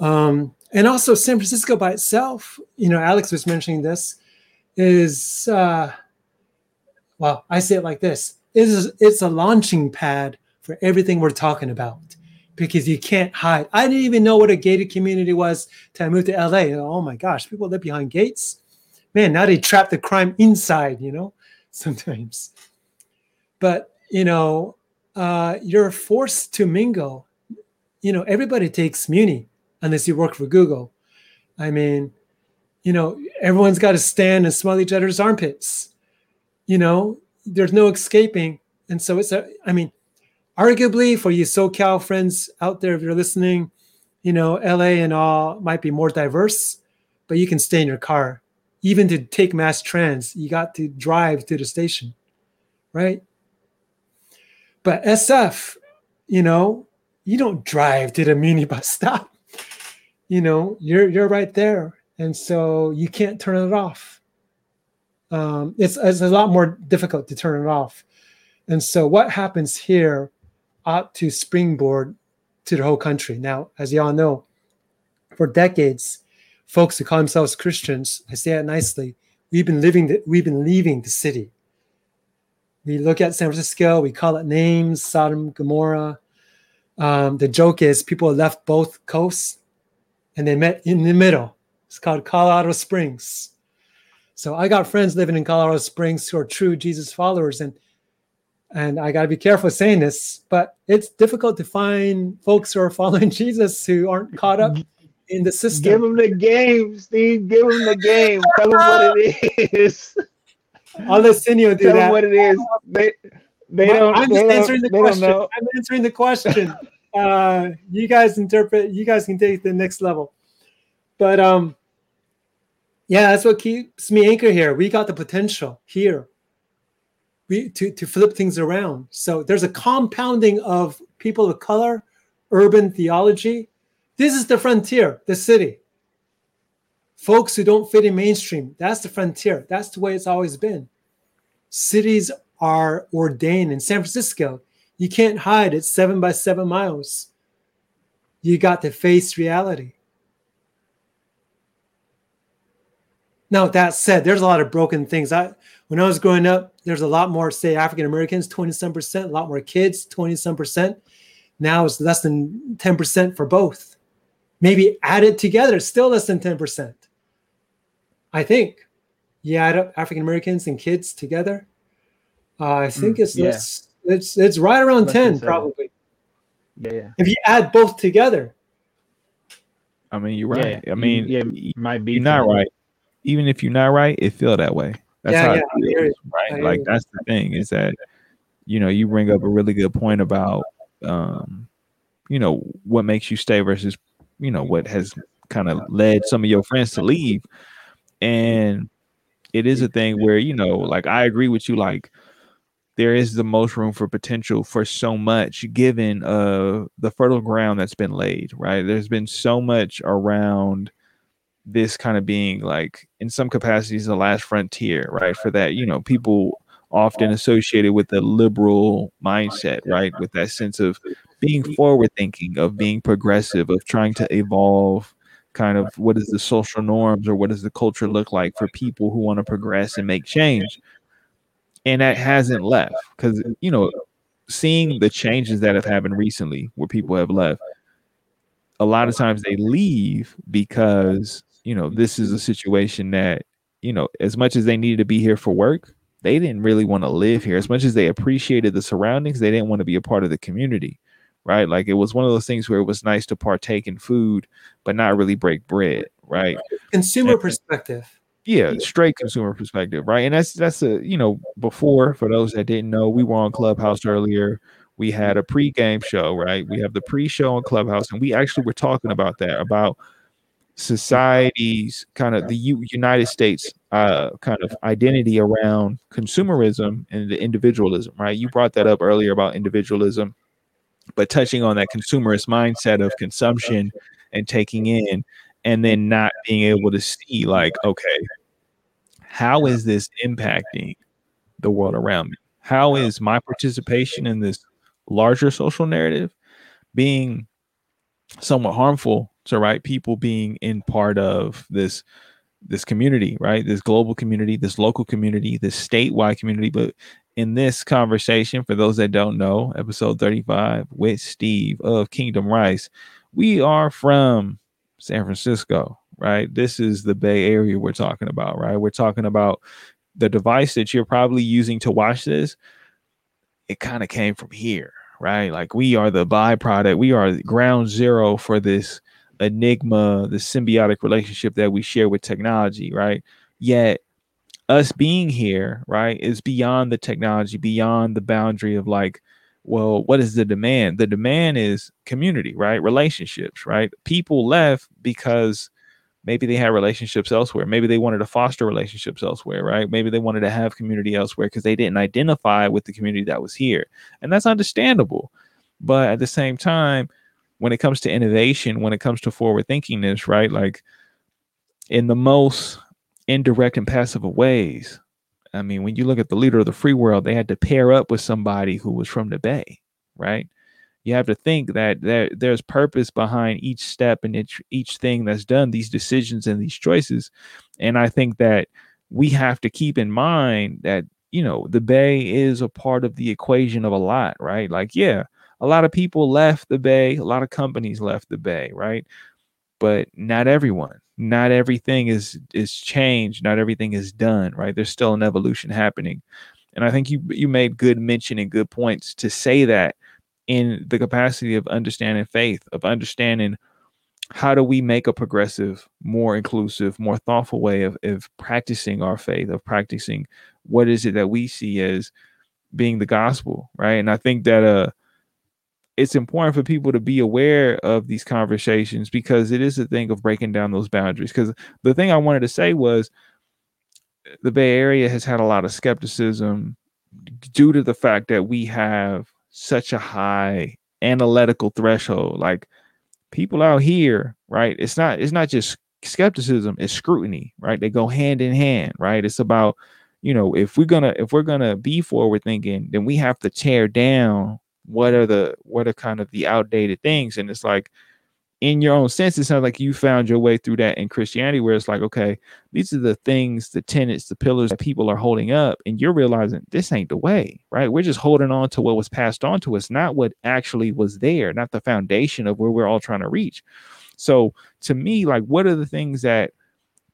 Um, and also San Francisco by itself, you know, Alex was mentioning this, is uh, well, I say it like this: is it's a launching pad for everything we're talking about because you can't hide. I didn't even know what a gated community was till I moved to LA. Oh my gosh, people live behind gates. Man, now they trap the crime inside, you know, sometimes. But, you know, uh, you're forced to mingle. You know, everybody takes Muni unless you work for Google. I mean, you know, everyone's got to stand and smell each other's armpits. You know, there's no escaping. And so it's a, I mean, arguably for you SoCal friends out there, if you're listening, you know, LA and all might be more diverse, but you can stay in your car. Even to take mass trans, you got to drive to the station, right? But SF, you know, you don't drive to the Muni bus stop. You know, you're you're right there, and so you can't turn it off. Um, it's it's a lot more difficult to turn it off. And so what happens here ought to springboard to the whole country. Now, as y'all know, for decades, folks who call themselves Christians, I say it nicely, we've been living, the, we've been leaving the city. We look at San Francisco, we call it names, Sodom, Gomorrah. Um, the joke is people left both coasts and they met in the middle. It's called Colorado Springs. So I got friends living in Colorado Springs who are true Jesus followers, and and I got to be careful saying this, but it's difficult to find folks who are following Jesus who aren't caught up in the system. Give them the game, Steve. Give them the game. Tell them what it is. I'll listen you do Tell that. them what it is. They, they don't. I'm just answering the question. I'm answering the question. uh, you guys interpret. You guys can take it to the next level. But um, yeah, that's what keeps me anchored here. We got the potential here we, to, to flip things around. So there's a compounding of people of color, urban theology. This is the frontier, the city. Folks who don't fit in mainstream, that's the frontier. That's the way it's always been. Cities are ordained in San Francisco. You can't hide. It's seven by seven miles. You got to face reality. Now, that said, there's a lot of broken things. I when I was growing up, there's a lot more, say, African Americans, 20 some percent, a lot more kids, 20 some percent. now it's less than 10% for both. Maybe added together, still less than 10%. I think. Yeah, add up African Americans and kids together. Uh, I think Mm, it's yeah. less, it's it's right around Less 10 probably. Yeah, yeah. If you add both together. I mean, you're Yeah, right. I you- mean, yeah, y- might be you're not right. Even if you're not right, it feel that way. That's Yeah, how yeah, it feels, I right? hear Like that's the thing is that you know you bring up a really good point about um, you know what makes you stay versus you know what has kind of led some of your friends to leave, and it is a thing where you know like I agree with you like there is the most room for potential for so much given uh the fertile ground that's been laid right there's been so much around this kind of being like in some capacities the last frontier right for that you know people often associated with the liberal mindset right with that sense of being forward thinking of being progressive of trying to evolve kind of what is the social norms or what does the culture look like for people who want to progress and make change. And that hasn't left because you know seeing the changes that have happened recently where people have left a lot of times they leave because you know this is a mm-hmm. situation that you know as much as they needed to be here for work they didn't really want to live here. As much as they appreciated the surroundings they didn't want to be a part of the community right? Like it was one of those things where it was nice to partake in food but not really break bread right? Consumer And- perspective. yeah. straight consumer perspective right? And that's that's a you know before for those that didn't know we were on clubhouse earlier. We had a pre-game show right? We have the pre-show on clubhouse and we actually were talking about that about society's kind of the U- united states uh kind of identity around consumerism and the individualism right? You brought that up earlier about individualism but touching on that consumerist mindset of consumption and taking in and then not being able to see like okay how is this impacting the world around me? How is my participation in this larger social narrative being somewhat harmful to right people being in part of this this community right this global community this local community this statewide community but in this conversation for those that don't know episode 35 with steve of kingdom rice we are from San Francisco, right? This is the Bay Area we're talking about, right? We're talking about the device that you're probably using to watch this. It kind of came from here, right? Like we are the byproduct, we are ground zero for this enigma, the symbiotic relationship that we share with technology, right? Yet us being here, right, is beyond the technology, beyond the boundary of like, well, what is the demand? The demand is community, right? Relationships, right? People left because maybe they had relationships elsewhere. Maybe they wanted to foster relationships elsewhere, right? Maybe they wanted to have community elsewhere because they didn't identify with the community that was here. And that's understandable. But at the same time, when it comes to innovation, when it comes to forward thinkingness, right? Like in the most indirect and passive of ways, I mean, when you look at the leader of the free world, they had to pair up with somebody who was from the Bay, right? You have to think that there, there's purpose behind each step and each, each thing that's done, these decisions and these choices. And I think that we have to keep in mind that, you know, the Bay is a part of the equation of a lot, right? Like, yeah, a lot of people left the Bay, a lot of companies left the Bay, right? But not everyone not everything is is changed not everything is done right? There's still an evolution happening. And i think you you made good mention and good points to say that in the capacity of understanding faith of understanding how do we make a progressive more inclusive more thoughtful way of, of practicing our faith of practicing what is it that we see as being the gospel right? And i think that uh it's important for people to be aware of these conversations because it is a thing of breaking down those boundaries. Because the thing I wanted to say was the Bay Area has had a lot of skepticism due to the fact that we have such a high analytical threshold. Like people out here, right? It's not it's not just skepticism, it's scrutiny, right? They go hand in hand, right? It's about, you know, if we're gonna if we're gonna be forward thinking, then we have to tear down what are the what are kind of the outdated things and it's like in your own sense, it sounds like you found your way through that in Christianity, where it's like, okay, these are the things, the tenets, the pillars that people are holding up, and you're realizing this ain't the way, right? We're just holding on to what was passed on to us, not what actually was there, not the foundation of where we're all trying to reach. So to me, like, what are the things that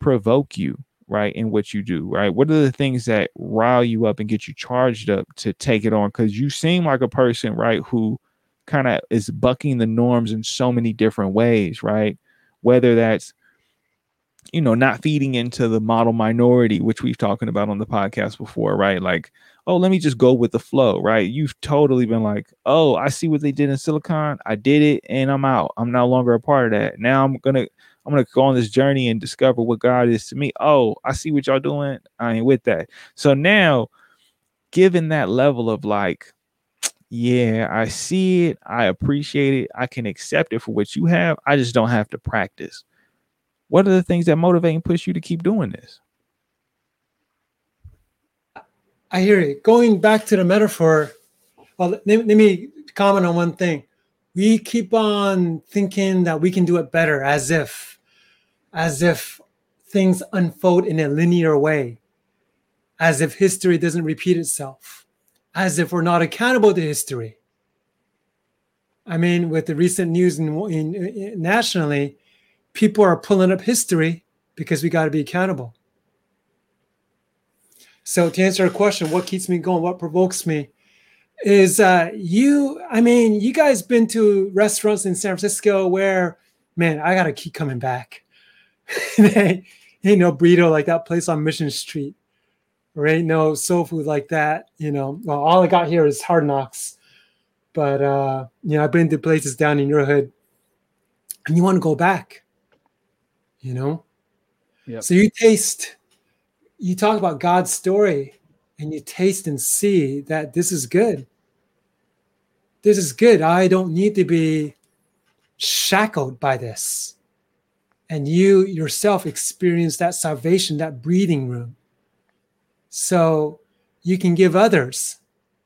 provoke you, right, in what you do, right? What are the things that rile you up and get you charged up to take it on? Because you seem like a person, right, who kind of is bucking the norms in so many different ways, right? Whether that's you know not feeding into the model minority which we've talking about on the podcast before right like oh let me just go with the flow right you've totally been like oh i see what they did in silicon i did it and i'm out i'm no longer a part of that now i'm gonna i'm gonna go on this journey and discover what god is to me oh i see what y'all doing i ain't with that so now given that level of like yeah, I see it. I appreciate it. I can accept it for what you have. I just don't have to practice. What are the things that motivate and push you to keep doing this? I hear you. Going back to the metaphor, well, let, let me comment on one thing. We keep on thinking that we can do it better as if, as if things unfold in a linear way, as if history doesn't repeat itself as if we're not accountable to history. I mean, with the recent news in, in, in nationally, people are pulling up history because we got to be accountable. So to answer a question, what keeps me going, what provokes me, is uh, you. I mean, you guys been to restaurants in San Francisco where, man, I gotta keep coming back. ain't no burrito like that place on Mission Street there ain't no soul food like that. You know, well, all I got here is hard knocks. But uh, you know, I've been to places down in your hood, and you want to go back. You know, Yeah. so you taste, you talk about God's story, and you taste and see that this is good. This is good. I don't need to be shackled by this. And you yourself experience that salvation, that breathing room so you can give others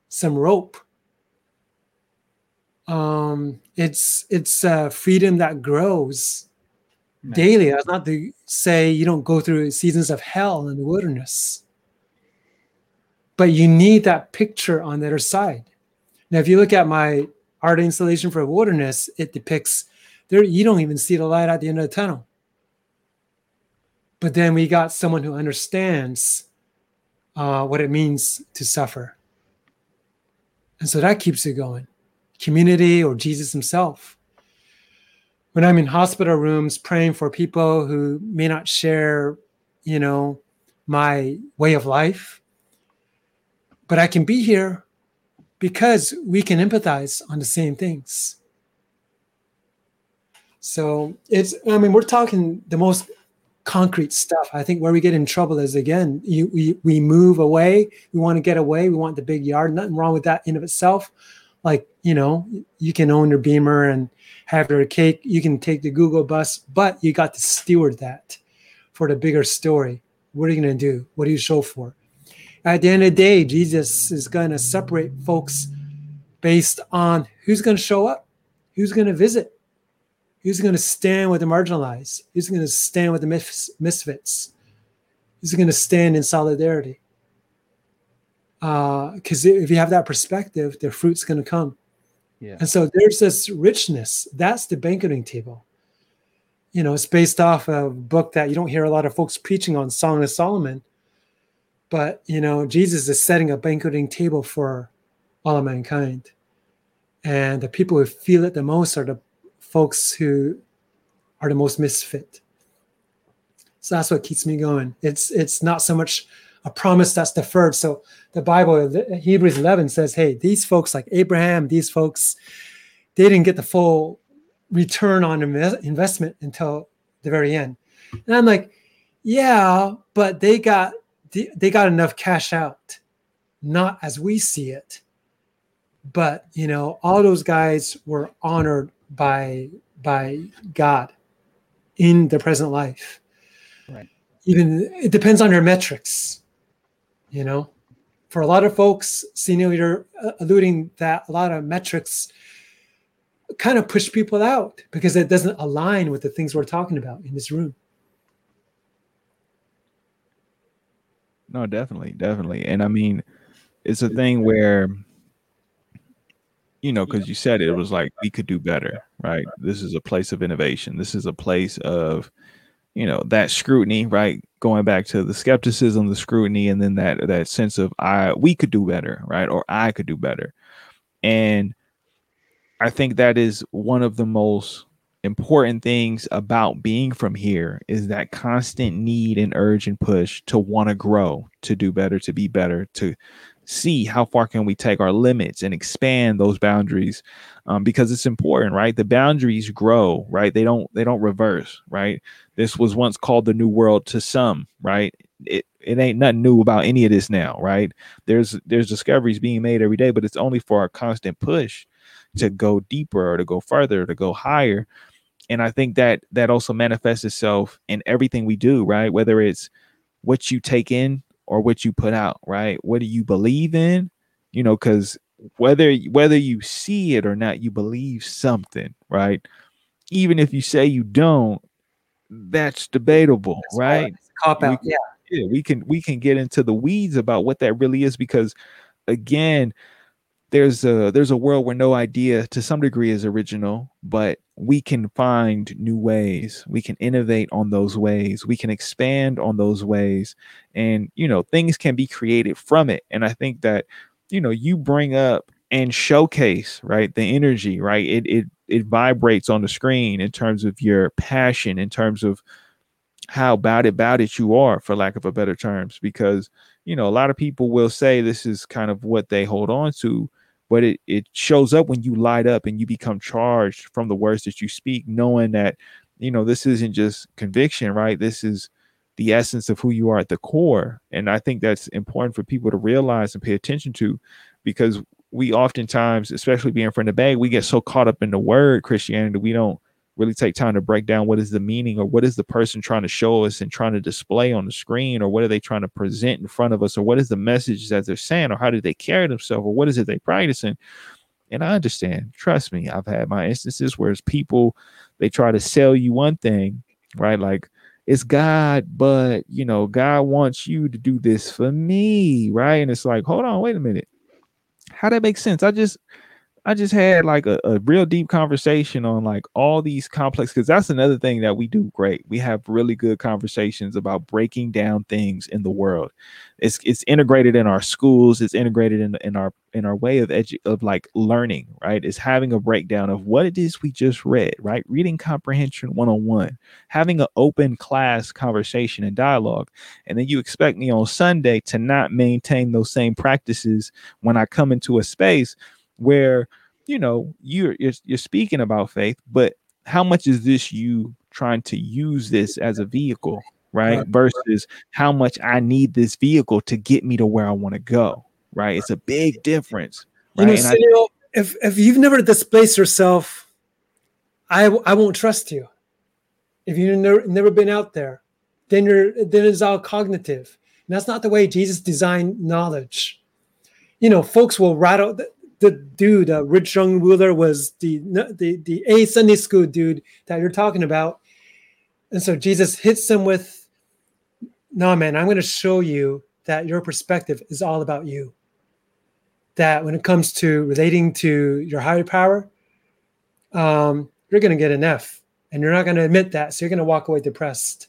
some rope. Um, it's it's uh, freedom that grows Man. daily. That's not to say you don't go through seasons of hell in the wilderness, but you need that picture on the other side. Now, if you look at my art installation for wilderness, it depicts there you don't even see the light at the end of the tunnel. But then we got someone who understands uh, what it means to suffer. And so that keeps it going. Community or Jesus himself. When I'm in hospital rooms praying for people who may not share, you know, my way of life, but I can be here because we can empathize on the same things. So it's, I mean, we're talking the most concrete stuff. I think where we get in trouble is again, you, we we move away. We want to get away. We want the big yard. Nothing wrong with that in of itself. Like you know, you can own your Beamer and have your cake. You can take the Google bus, but you got to steward that for the bigger story. What are you going to do? What do you show for? At the end of the day, Jesus is going to separate folks based on who's going to show up, who's going to visit, Who's going to stand with the marginalized? Who's going to stand with the mis- misfits? Who's going to stand in solidarity? Because uh, if you have that perspective, the fruit's going to come. Yeah. And so there's this richness. That's the banqueting table. You know, it's based off a book that you don't hear a lot of folks preaching on, Song of Solomon. But, you know, Jesus is setting a banqueting table for all of mankind. And the people who feel it the most are the folks who are the most misfit. So that's what keeps me going. It's it's not so much a promise that's deferred. So the Bible, Hebrews 11 says, hey, these folks like Abraham, these folks, they didn't get the full return on investment until the very end. And I'm like, yeah, but they got they got enough cash out, not as we see it. But you know, all those guys were honored by by God in the present life. Right. Even it depends on your metrics. You know, for a lot of folks, senior you're uh, alluding that a lot of metrics kind of push people out because it doesn't align with the things we're talking about in this room. No, definitely, definitely. And I mean, it's a thing where you know, because you said it, it was like we could do better, right? This is a place of innovation. This is a place of, you know, that scrutiny, right? Going back to the skepticism, the scrutiny, and then that that sense of I we could do better, right? Or I could do better. And I think that is one of the most important things about being from here is that constant need and urge and push to want to grow, to do better, to be better, to see how far can we take our limits and expand those boundaries um, because it's important right? The boundaries grow right? They don't they don't reverse right? This was once called the new world to some right? It, it ain't nothing new about any of this now right? There's there's discoveries being made every day but it's only for a constant push to go deeper or to go further to go higher. And i think that that also manifests itself in everything we do right? Whether it's what you take in or what you put out, right? What do you believe in? You know, because whether whether you see it or not, you believe something, right? Even if you say you don't, that's debatable, that's right? Cop out, yeah. Yeah, we can we can get into the weeds about what that really is because again, there's a there's a world where no idea to some degree is original but we can find new ways. We can innovate on those ways. We can expand on those ways. And you know things can be created from it. And i think that you know you bring up and showcase right the energy right? It it it vibrates on the screen in terms of your passion in terms of how about it about it you are for lack of a better terms because you know a lot of people will say this is kind of what they hold on to but it, it shows up when you light up and you become charged from the words that you speak knowing that you know this isn't just conviction right? This is the essence of who you are at the core. And i think that's important for people to realize and pay attention to because we oftentimes especially being from the bay we get so caught up in the word christianity we don't really take time to break down what is the meaning or what is the person trying to show us and trying to display on the screen or what are they trying to present in front of us or what is the message that they're saying or how do they carry themselves or what is it they practicing? And i understand. Trust me i've had my instances where it's people they try to sell you one thing right? Like it's god but you know god wants you to do this for me right? And it's like hold on wait a minute. How that makes sense? I just I just had like a, a real deep conversation on like all these complex because that's another thing that we do great. We have really good conversations about breaking down things in the world. It's it's integrated in our schools, it's integrated in, in our in our way of edu- of like learning, right? It's having a breakdown of what it is we just read, right? Reading comprehension one-on-one, having an open class conversation and dialogue. And then you expect me on Sunday to not maintain those same practices when I come into a space where you know you're, you're you're speaking about faith but how much is this you trying to use this as a vehicle right, right. versus how much i need this vehicle to get me to where i want to go right it's a big difference right? you know, I, if if you've never displaced yourself i i won't trust you if you've never, never been out there then you're then it's all cognitive and that's not the way jesus designed knowledge you know folks will rattle the dude, uh, Rich Young Ruler, was the the the A Sunday school dude that you're talking about, and so Jesus hits him with, "No, man, I'm going to show you that your perspective is all about you. That when it comes to relating to your higher power, um, you're going to get an F, and you're not going to admit that, so you're going to walk away depressed.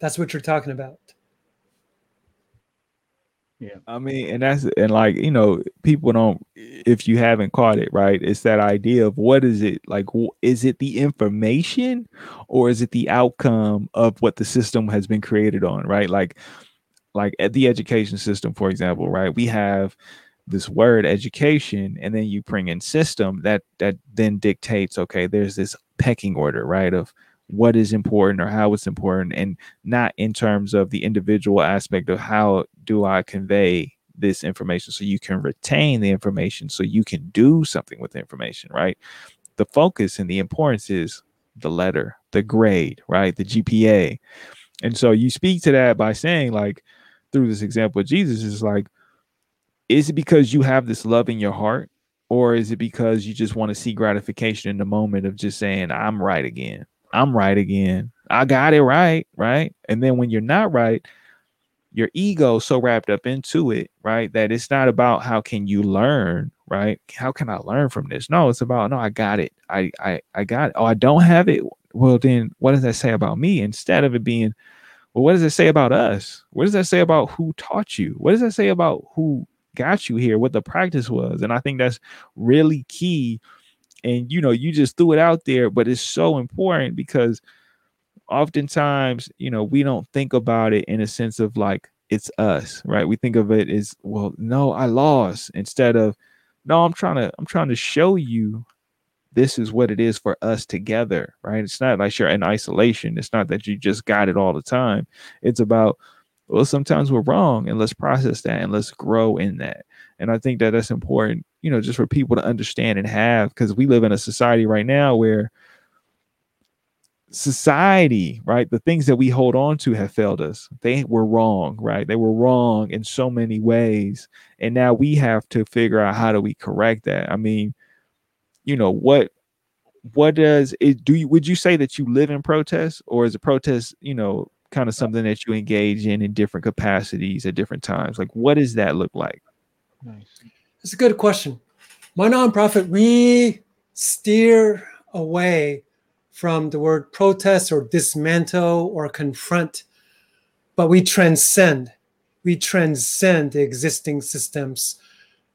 That's what you're talking about." Yeah. I mean, and that's and like, you know, people don't if you haven't caught it, right? It's that idea of what is it? Like is it the information or is it the outcome of what the system has been created on, right? Like like at the education system, for example, right? We have this word education and then you bring in system that that then dictates okay there's this pecking order right of what is important or how it's important and not in terms of the individual aspect of how do I convey this information so you can retain the information so you can do something with the information, right? The focus and the importance is the letter, the grade, right? The GPA. And so you speak to that by saying, like, through this example of Jesus, is like, is it because you have this love in your heart or is it because you just want to see gratification in the moment of just saying i'm right again i'm right again. I got it right right? And then when you're not right your ego so wrapped up into it right that it's not about how can you learn right? How can i learn from this? No it's about no i got it. I i, I got it. Oh i don't have it? Well then what does that say about me? Instead of it being well what does it say about us? What does that say about who taught you? What does that say about who got you here? What the practice was? And i think that's really key and you know you just threw it out there but it's so important because oftentimes you know we don't think about it in a sense of like it's us right? We think of it as well no i lost instead of no i'm trying to i'm trying to show you this is what it is for us together right? It's not like you're in isolation. It's not that you just got it all the time. It's about well sometimes we're wrong and let's process that and let's grow in that. And i think that that's important you know just for people to understand and have because we live in a society right now where society, right? The things that we hold on to have failed us. They were wrong, right? They were wrong in so many ways. And now we have to figure out how do we correct that? I mean, you know, what what does it do you would you say that you live in protest or is a protest, you know, kind of uh, something that you engage in in different capacities at different times? Like what does that look like? Nice. It's a good question. My nonprofit, we steer away from the word protest or dismantle or confront, but we transcend. We transcend the existing systems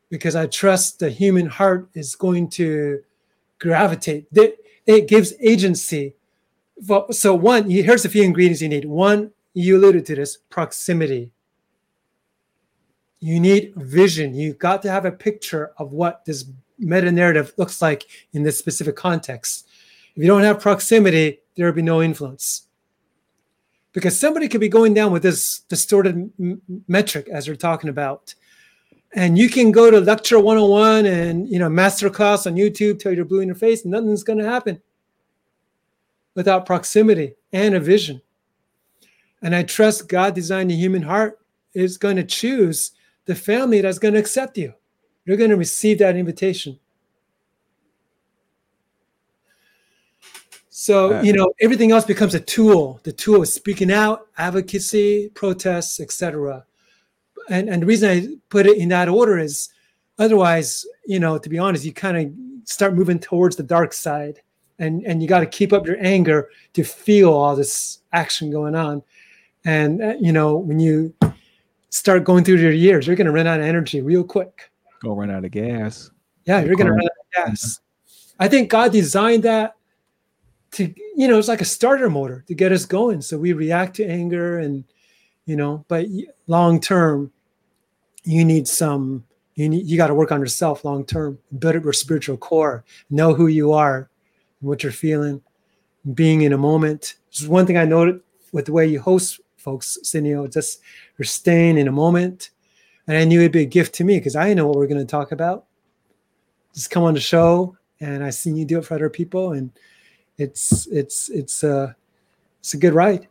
because I trust the human heart is going to gravitate. It gives agency. So, one, here's a few ingredients you need. One, you alluded to this proximity. You need vision. You've got to have a picture of what this meta narrative looks like in this specific context. If you don't have proximity, there will be no influence. Because somebody could be going down with this distorted m- metric as we're talking about. And you can go to lecture 101 and you know masterclass on YouTube till you're blue in your face, nothing's going to happen without proximity and a vision. And I trust God designed the human heart is going to choose the family that's going to accept you. You're going to receive that invitation. So you know everything else becomes a tool. The tool is speaking out, advocacy, protests, etc. And and the reason I put it in that order is, otherwise, you know, to be honest, you kind of start moving towards the dark side, and and you got to keep up your anger to feel all this action going on. And uh, you know, when you start going through your years, you're going to run out of energy real quick. Go run out of gas. Yeah, you're going to run out of gas. I think God designed that to you know it's like a starter motor to get us going so we react to anger and you know but long term you need some you need you got to work on yourself long term build up your spiritual core know who you are what you're feeling being in a moment this is one thing i noted with the way you host folks Cineo, just you're staying in a moment and i knew it'd be a gift to me because i know what we're going to talk about just come on the show and i seen you do it for other people and it's it's it's a uh, it's a good ride.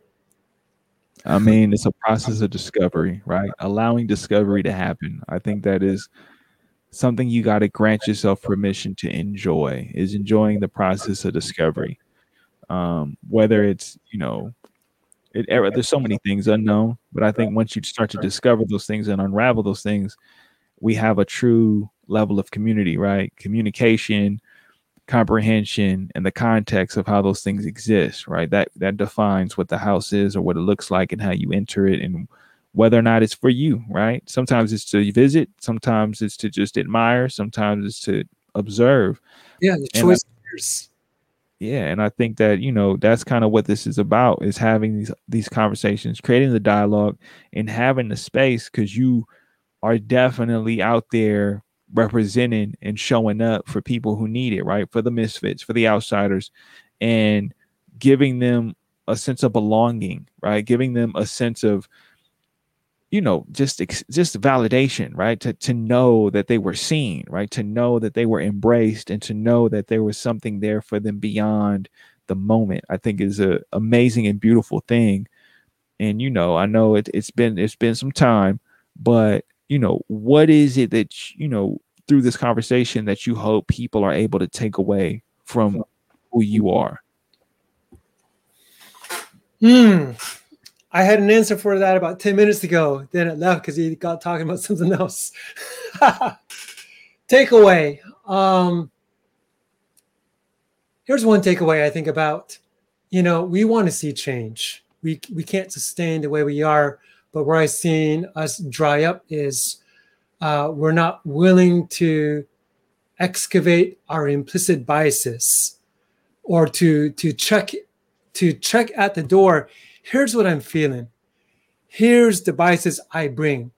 I mean, it's a process of discovery, right? Allowing discovery to happen. I think that is something you got to grant yourself permission to enjoy. Is enjoying the process of discovery. Um, whether it's you know, it, er, there's so many things unknown, but I think once you start to discover those things and unravel those things, we have a true level of community, right? Communication, comprehension and the context of how those things exist right? That that defines what the house is or what it looks like and how you enter it and whether or not it's for you right? Sometimes it's to visit sometimes it's to just admire sometimes it's to observe. Yeah the choice yeah and i think that you know that's kind of what this is about is having these these conversations creating the dialogue and having the space because you are definitely out there representing and showing up for people who need it, right? For the misfits, for the outsiders, and giving them a sense of belonging, right? Giving them a sense of, you know, just just validation, right? To to know that they were seen, right? To know that they were embraced, and to know that there was something there for them beyond the moment. I think is a amazing and beautiful thing. And you know, I know it, it's been it's been some time, but you know, what is it that you know through this conversation that you hope people are able to take away from who you are? Hmm. I had an answer for that about 10 minutes ago. Then it left because he got talking about something else. takeaway. Um, here's one takeaway I think about. You know, we want to see change. We we can't sustain the way we are, but where I've seen us dry up is uh, we're not willing to excavate our implicit biases or to to check to check at the door here's what i'm feeling here's the biases i bring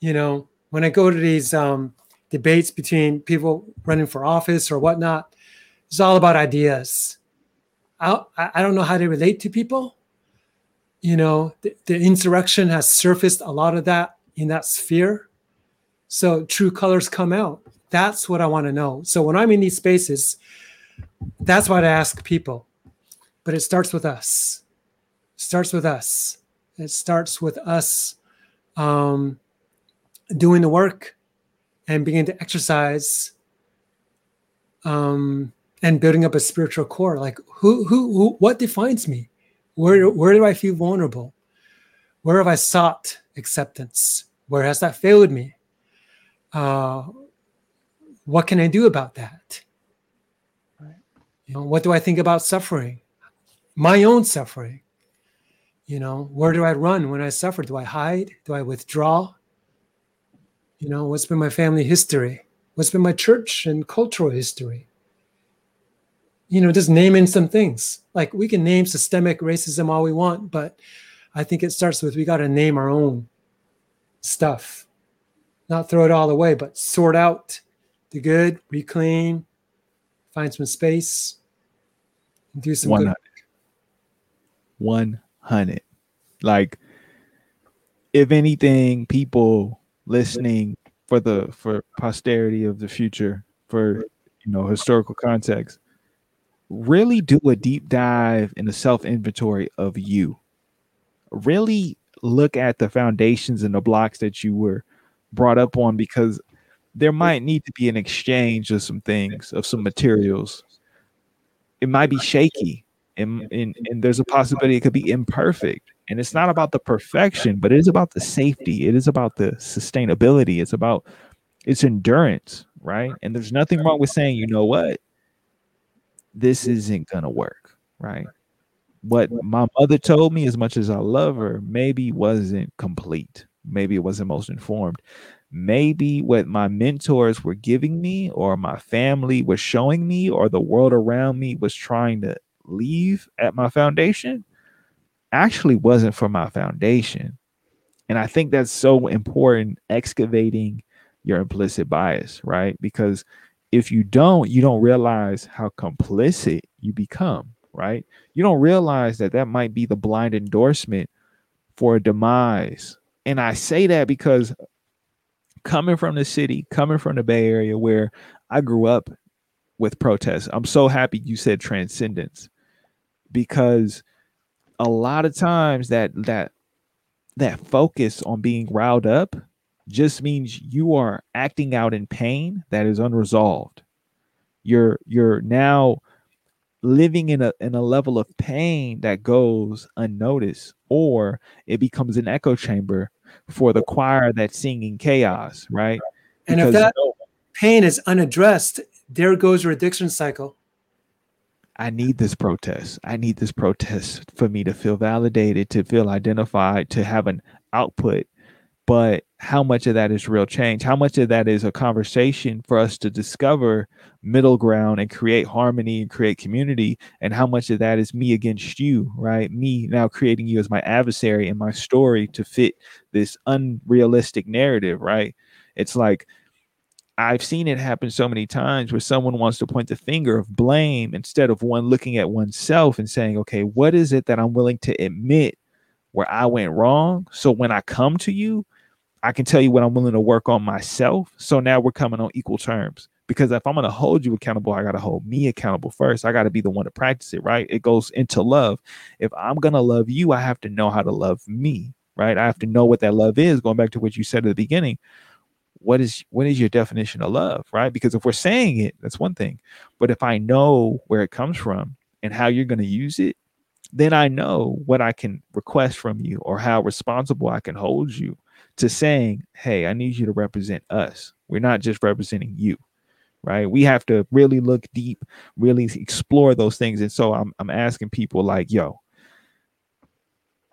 you know when i go to these um, debates between people running for office or whatnot it's all about ideas I, I don't know how to relate to people you know the, the insurrection has surfaced a lot of that in that sphere so true colors come out. That's what I want to know. So when I'm in these spaces, that's what I ask people. But it starts with us. Starts with us. It starts with us um, doing the work and beginning to exercise um, and building up a spiritual core. Like who, who, who, what defines me? Where, where do I feel vulnerable? Where have I sought acceptance? Where has that failed me? uh, what can I do about that? You know, what do I think about suffering? My own suffering. You know, where do I run when I suffer? Do I hide? Do I withdraw? You know, what's been my family history? What's been my church and cultural history? You know, just naming some things. Like we can name systemic racism all we want, but I think it starts with we got to name our own stuff not throw it all away, but sort out the good, reclaim, find some space, do some 100. good. 100. Like, if anything, people listening for the for posterity of the future, for you know historical context, really do a deep dive in the self inventory of you. Really look at the foundations and the blocks that you were brought up on because there might need to be an exchange of some things, of some materials. It might be shaky, and, and, and there's a possibility it could be imperfect. And it's not about the perfection, but it is about the safety. It is about the sustainability. It's about its endurance, right? And there's nothing wrong with saying, you know what, this isn't gonna work, right? What my mother told me, as much as I love her, maybe wasn't complete maybe it wasn't most informed maybe what my mentors were giving me or my family was showing me or the world around me was trying to leave at my foundation actually wasn't for my foundation. And i think that's so important excavating your implicit bias right? Because if you don't you don't realize how complicit you become right? You don't realize that that might be the blind endorsement for a demise. And I say that because coming from the city, coming from the Bay Area where I grew up with protests, I'm so happy you said transcendence because a lot of times that that that focus on being riled up just means you are acting out in pain that is unresolved. You're you're now living in a in a level of pain that goes unnoticed or it becomes an echo chamber for the choir that's singing chaos right and because if that pain is unaddressed there goes your addiction cycle i need this protest. I need this protest for me to feel validated to feel identified to have an output. But how much of that is real change? How much of that is a conversation for us to discover middle ground and create harmony and create community? And how much of that is me against you right? Me now creating you as my adversary and my story to fit this unrealistic narrative right? It's like I've seen it happen so many times where someone wants to point the finger of blame instead of one looking at oneself and saying, okay, what is it that I'm willing to admit where I went wrong? So when I come to you, I can tell you what I'm willing to work on myself. So now we're coming on equal terms. Because if I'm going to hold you accountable, I got to hold me accountable first. I got to be the one to practice it, right? It goes into love. If I'm going to love you, I have to know how to love me, right? I have to know what that love is. Going back to what you said at the beginning, what is what is your definition of love, right? Because if we're saying it, that's one thing. But if I know where it comes from and how you're going to use it, then I know what I can request from you or how responsible I can hold you to saying, hey, I need you to represent us. We're not just representing you, right? We have to really look deep, really explore those things. And so I'm, I'm asking people like, yo,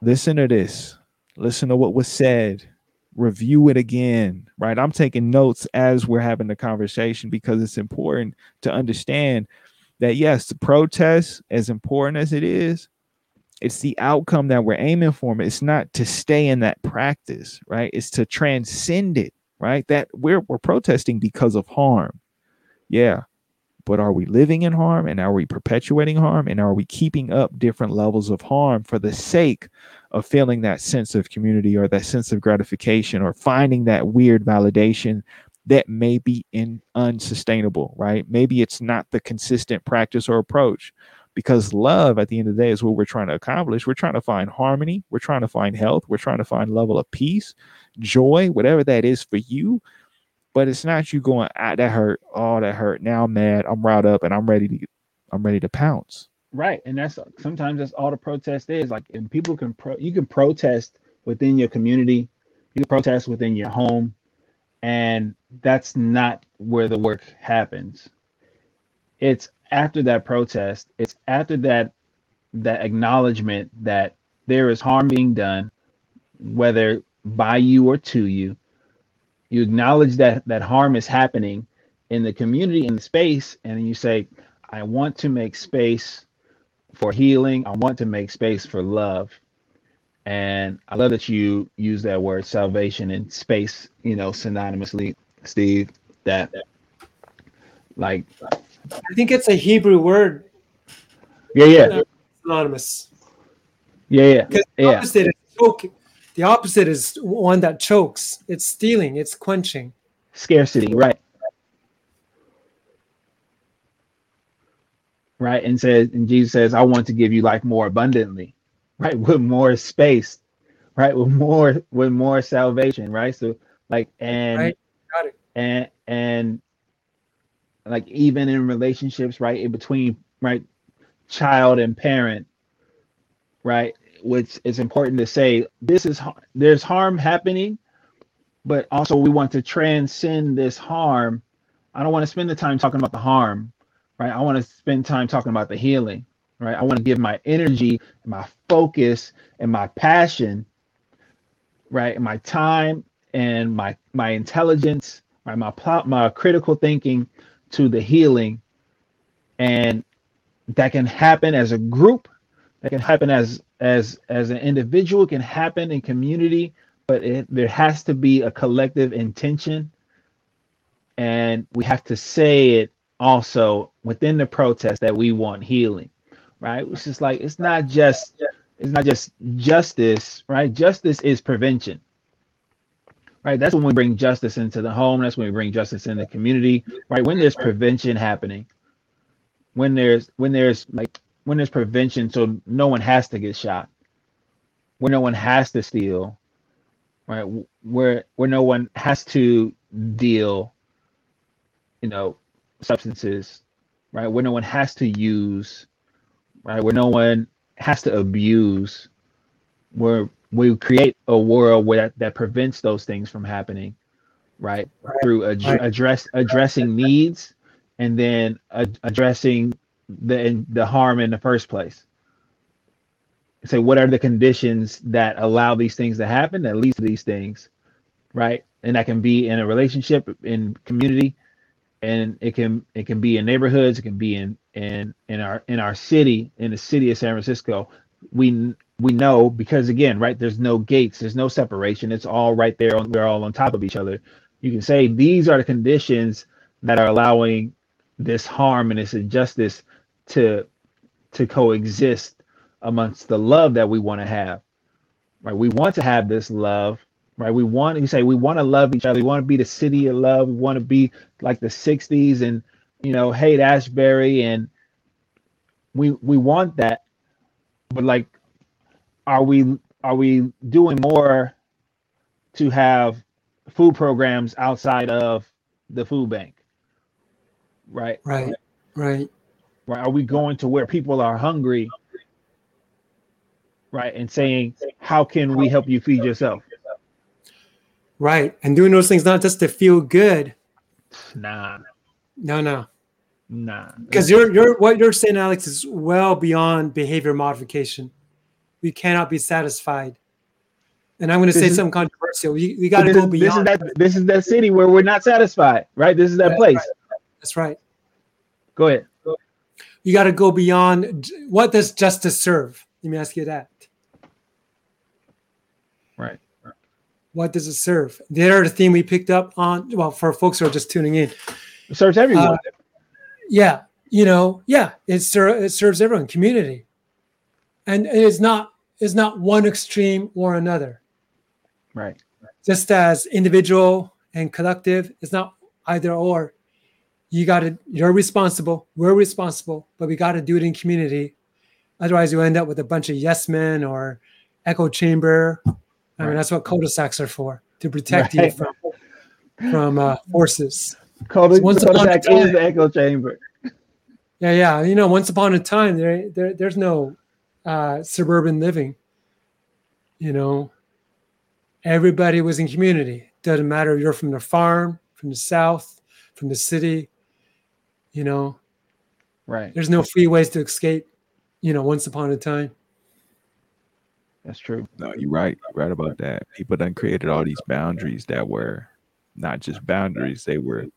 listen to this, listen to what was said, review it again, right? I'm taking notes as we're having the conversation because it's important to understand that, yes, the protest, as important as it is, it's the outcome that we're aiming for. It's not to stay in that practice, right? It's to transcend it, right? That we're we're protesting because of harm. Yeah. But are we living in harm and are we perpetuating harm and are we keeping up different levels of harm for the sake of feeling that sense of community or that sense of gratification or finding that weird validation that may be in unsustainable, right? Maybe it's not the consistent practice or approach. Because love at the end of the day is what we're trying to accomplish. We're trying to find harmony. We're trying to find health. We're trying to find level of peace joy whatever that is for you but it's not you going ah that hurt. Oh that hurt. Now i'm mad. I'm riled up and i'm ready to i'm ready to pounce. Right and that's sometimes that's all the protest is like and people can pro you can protest within your community you can protest within your home and that's not where the work happens. It's after that protest, it's after that that acknowledgement that there is harm being done, whether by you or to you. You acknowledge that that harm is happening in the community, in the space, and you say, I want to make space for healing. I want to make space for love. And I love that you use that word salvation and space, you know, synonymously, Steve. That like I think it's a Hebrew word. Yeah, yeah. Synonymous. Yeah, yeah. Yeah. is choke. The opposite is one that chokes. It's stealing. It's quenching. Scarcity, right? Right, and says, and Jesus says, "I want to give you life more abundantly." Right, with more space. Right, with more, with more salvation. Right, so like, and Right. Got it. and and like even in relationships right in between right child and parent right which is important to say this is there's harm happening but also we want to transcend this harm. I don't want to spend the time talking about the harm right? I want to spend time talking about the healing right? I want to give my energy my focus and my passion right? And my time and my my intelligence right? My plot my critical thinking to the healing. And that can happen as a group that can happen as as as an individual can happen in community but it, there has to be a collective intention. And we have to say it also within the protest that we want healing right? It's just like it's not just it's not just justice right? Justice is prevention right? That's when we bring justice into the home. That's when we bring justice in the community right? When there's prevention happening when there's when there's like when there's prevention so no one has to get shot where no one has to steal right where where no one has to deal you know substances right where no one has to use right where no one has to abuse where we create a world where that, that prevents those things from happening right, Right. through ad- Right. address addressing needs and then ad- addressing the the harm in the first place. Say what are the conditions that allow these things to happen that leads to these things right? And that can be in a relationship in community and it can it can be in neighborhoods it can be in in in our in our city in the city of san francisco. We we know because again right there's no gates there's no separation. It's all right there on, we're all on top of each other. You can say these are the conditions that are allowing this harm and this injustice to to coexist amongst the love that we want to have right we want to have this love right we want you say we want to love each other we want to be the city of love we want to be like the 60s and you know Haight-Ashbury and we we want that but like are we are we doing more to have food programs outside of the food bank? Right. Right. Right. Right. Are we going to where people are hungry? Right. And saying, how can we help you feed yourself? Right. And doing those things not just to feel good. Nah. No, no. Nah. Because you're you're what you're saying, Alex, is well beyond behavior modification. We cannot be satisfied. And I'm going to This say is- something controversial. We, we got to go is- this is beyond. that this is that city where we're not satisfied, right? This is that That's place. right. That's right. Go ahead. You got to go beyond. What does justice serve? Let me ask you that. Right. What does it serve? The other theme we picked up on, well, for folks who are just tuning in, It serves everyone. Uh, yeah, you know, yeah, it, ser- it serves everyone, community, and it is not is not one extreme or another. right. Just as individual and collective, it's not either or. You got to you're responsible. We're responsible, but we got to do it in community. Otherwise, you end up with a bunch of yes men or echo chamber. I mean, that's what cul-de-sacs are for to protect Right. you from from uh, forces. Cul- Once upon a time- is the echo chamber. Yeah, yeah. You know, once upon a time, there, there there's no uh, suburban living. You know, everybody was in community. Doesn't matter if you're from the farm, from the south, from the city. You know, Right. there's no free ways to escape. You know, once upon a time. That's true. No, you're right. You're right about that. People done created all these boundaries that were not just boundaries, they were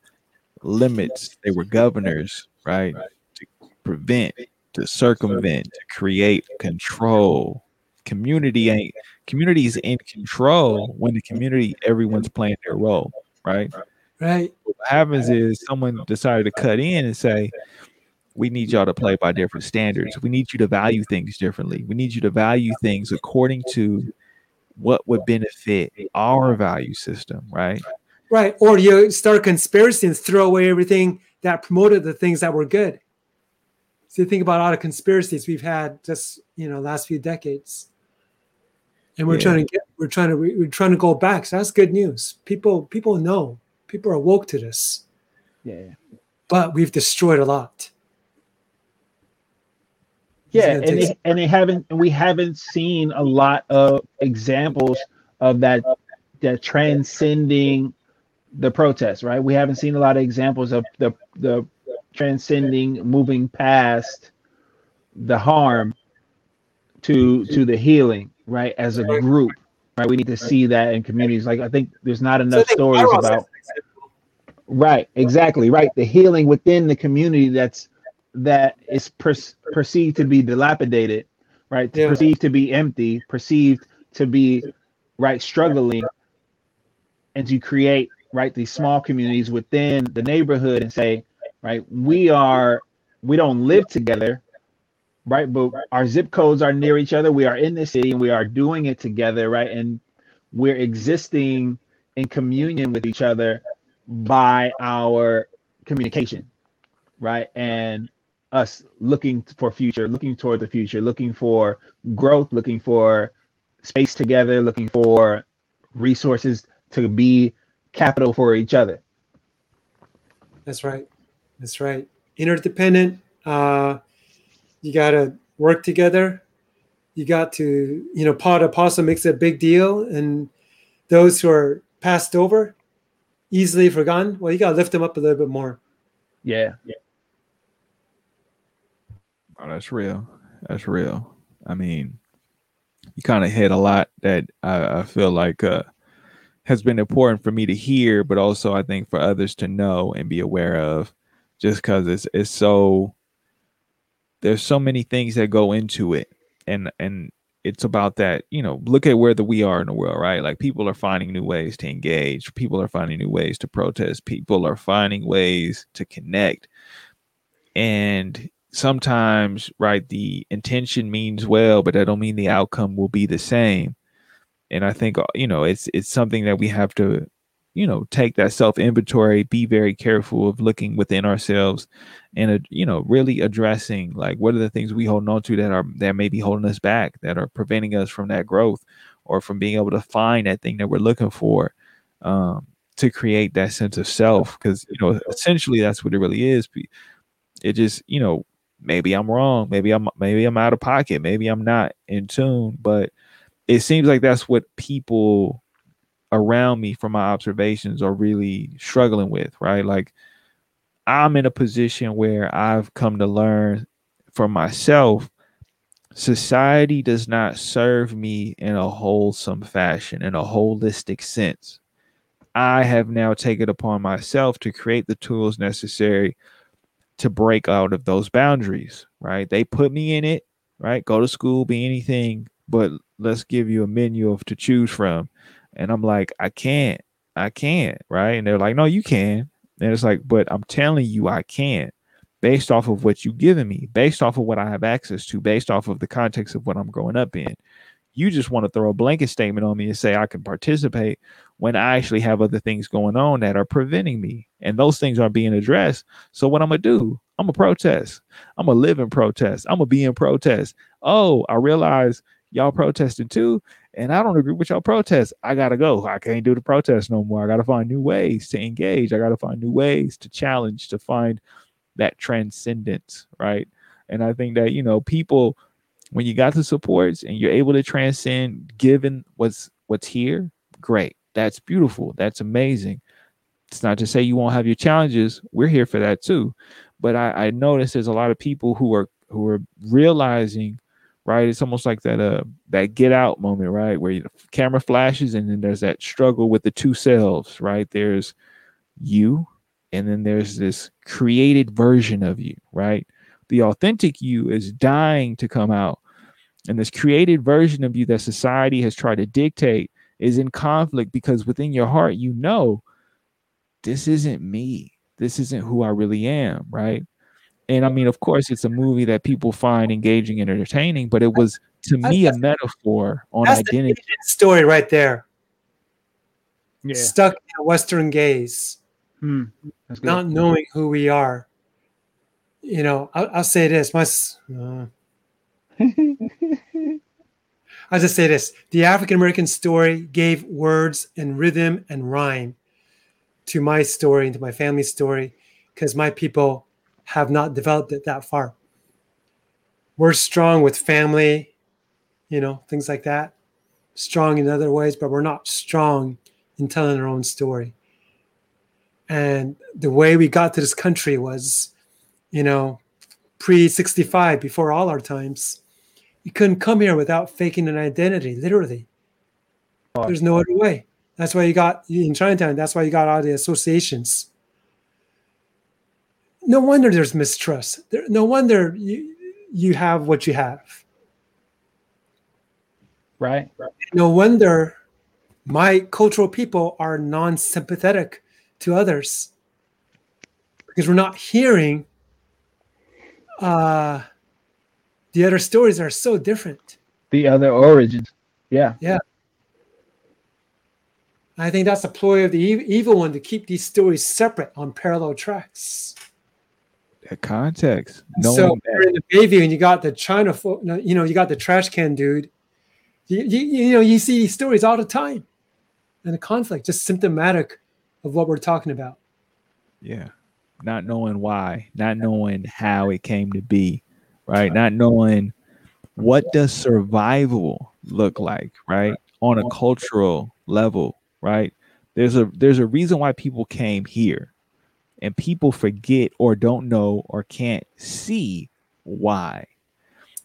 limits, they were governors, right? To prevent, to circumvent, to create control. Community ain't community is in control when the community everyone's playing their role, right? Right. What happens is someone decided to cut in and say, we need y'all to play by different standards. We need you to value things differently. We need you to value things according to what would benefit our value system, right? Right. Or you start conspiracy and throw away everything that promoted the things that were good. So you think about all the conspiracies we've had just you know last few decades, and we're Yeah. trying to get we're trying to we're trying to go back. So that's good news. People people know people are woke to this, Yeah. but we've destroyed a lot. Yeah, and they, and they haven't and we haven't seen a lot of examples of that that transcending the protest, right? We haven't seen a lot of examples of the the transcending moving past the harm to to the healing, right? As a group, right? We need to see that in communities. Like I think there's not enough stories about is an example. Right, exactly, right. The healing within the community that's that is per- perceived to be dilapidated, right? Yeah. Perceived to be empty, perceived to be right struggling, and to create right these small communities within the neighborhood and say, right, we are we don't live together, right? But our zip codes are near each other. We are in the city and we are doing it together, right? And we're existing in communion with each other by our communication, right? And us looking for future, looking toward the future, looking for growth, looking for space together, looking for resources to be capital for each other. That's right. That's right. Interdependent. Uh, you got to work together. You got to, you know, Paul Apostle makes a big deal, and those who are passed over, easily forgotten. Well, you got to lift them up a little bit more. Yeah. Oh, that's real. That's real. I mean, you kind of hit a lot that I, I feel like uh, has been important for me to hear, but also I think for others to know and be aware of, just because it's it's so there's so many things that go into it, and and it's about that. You know, look at where the we are in the world, right? Like people are finding new ways to engage. People are finding new ways to protest. People are finding ways to connect, and sometimes right the intention means well but that don't mean the outcome will be the same and i think uh, you know it's it's something that we have to you know take that self inventory be very careful of looking within ourselves and uh, you know really addressing like what are the things we hold on to that are that may be holding us back that are preventing us from that growth or from being able to find that thing that we're looking for um, to create that sense of self. Because you know essentially that's what it really is it just you know maybe i'm wrong maybe i'm maybe i'm out of pocket maybe i'm not in tune but it seems like that's what people around me from my observations are really struggling with right like i'm in a position where i've come to learn for myself society does not serve me in a wholesome fashion in a holistic sense I have now taken upon myself to create the tools necessary to break out of those boundaries, right? They put me in it, right? Go to school, be anything, but let's give you a menu of to choose from. And I'm like, I can't, I can't, right? And they're like, no, you can. And it's like, but I'm telling you, I can't, based off of what you've given me, based off of what I have access to, based off of the context of what I'm growing up in. You just want to throw a blanket statement on me and say I can participate when I actually have other things going on that are preventing me. And those things aren't being addressed. So what I'm gonna do? I'm gonna protest. I'm gonna live in protest. I'm gonna be in protest. Oh, I realize y'all protesting too, and I don't agree with y'all protest. I gotta go. I can't do the protest no more. I gotta find new ways to engage. I gotta find new ways to challenge, to find that transcendence, right? And I think that you know people when you got the supports and you're able to transcend given what's what's here great that's beautiful that's amazing it's not to say you won't have your challenges we're here for that too but i, I notice there's a lot of people who are who are realizing right it's almost like that uh that get out moment right where the camera flashes and then there's that struggle with the two selves right there's you and then there's this created version of you right the authentic you is dying to come out. And this created version of you that society has tried to dictate is in conflict because within your heart, you know, this isn't me. This isn't who I really am, right? And I mean, of course, it's a movie that people find engaging and entertaining, but it was to me a metaphor on identity. story right there. Yeah. Stuck in a Western gaze, hmm. not knowing who we are you know, I'll, I'll say this. My, uh, I'll just say this: the African American story gave words and rhythm and rhyme to my story and to my family's story, because my people have not developed it that far. We're strong with family, you know, things like that. Strong in other ways, but we're not strong in telling our own story. And the way we got to this country was you know, pre 65, before all our times, you couldn't come here without faking an identity, literally. There's no other way. That's why you got in Chinatown, that's why you got all the associations. No wonder there's mistrust. There, no wonder you, you have what you have. Right. No wonder my cultural people are non sympathetic to others because we're not hearing uh, the other stories are so different. The other origins. Yeah. Yeah. I think that's a ploy of the evil one to keep these stories separate on parallel tracks. The context. No so you're in the Bayview and you got the China, you know, you got the trash can dude. You, you, you know, you see these stories all the time, and the conflict just symptomatic of what we're talking about. Yeah not knowing why, not knowing how it came to be, right? Not knowing what does survival look like, right? On a cultural level, right? There's a there's a reason why people came here. And people forget or don't know or can't see why.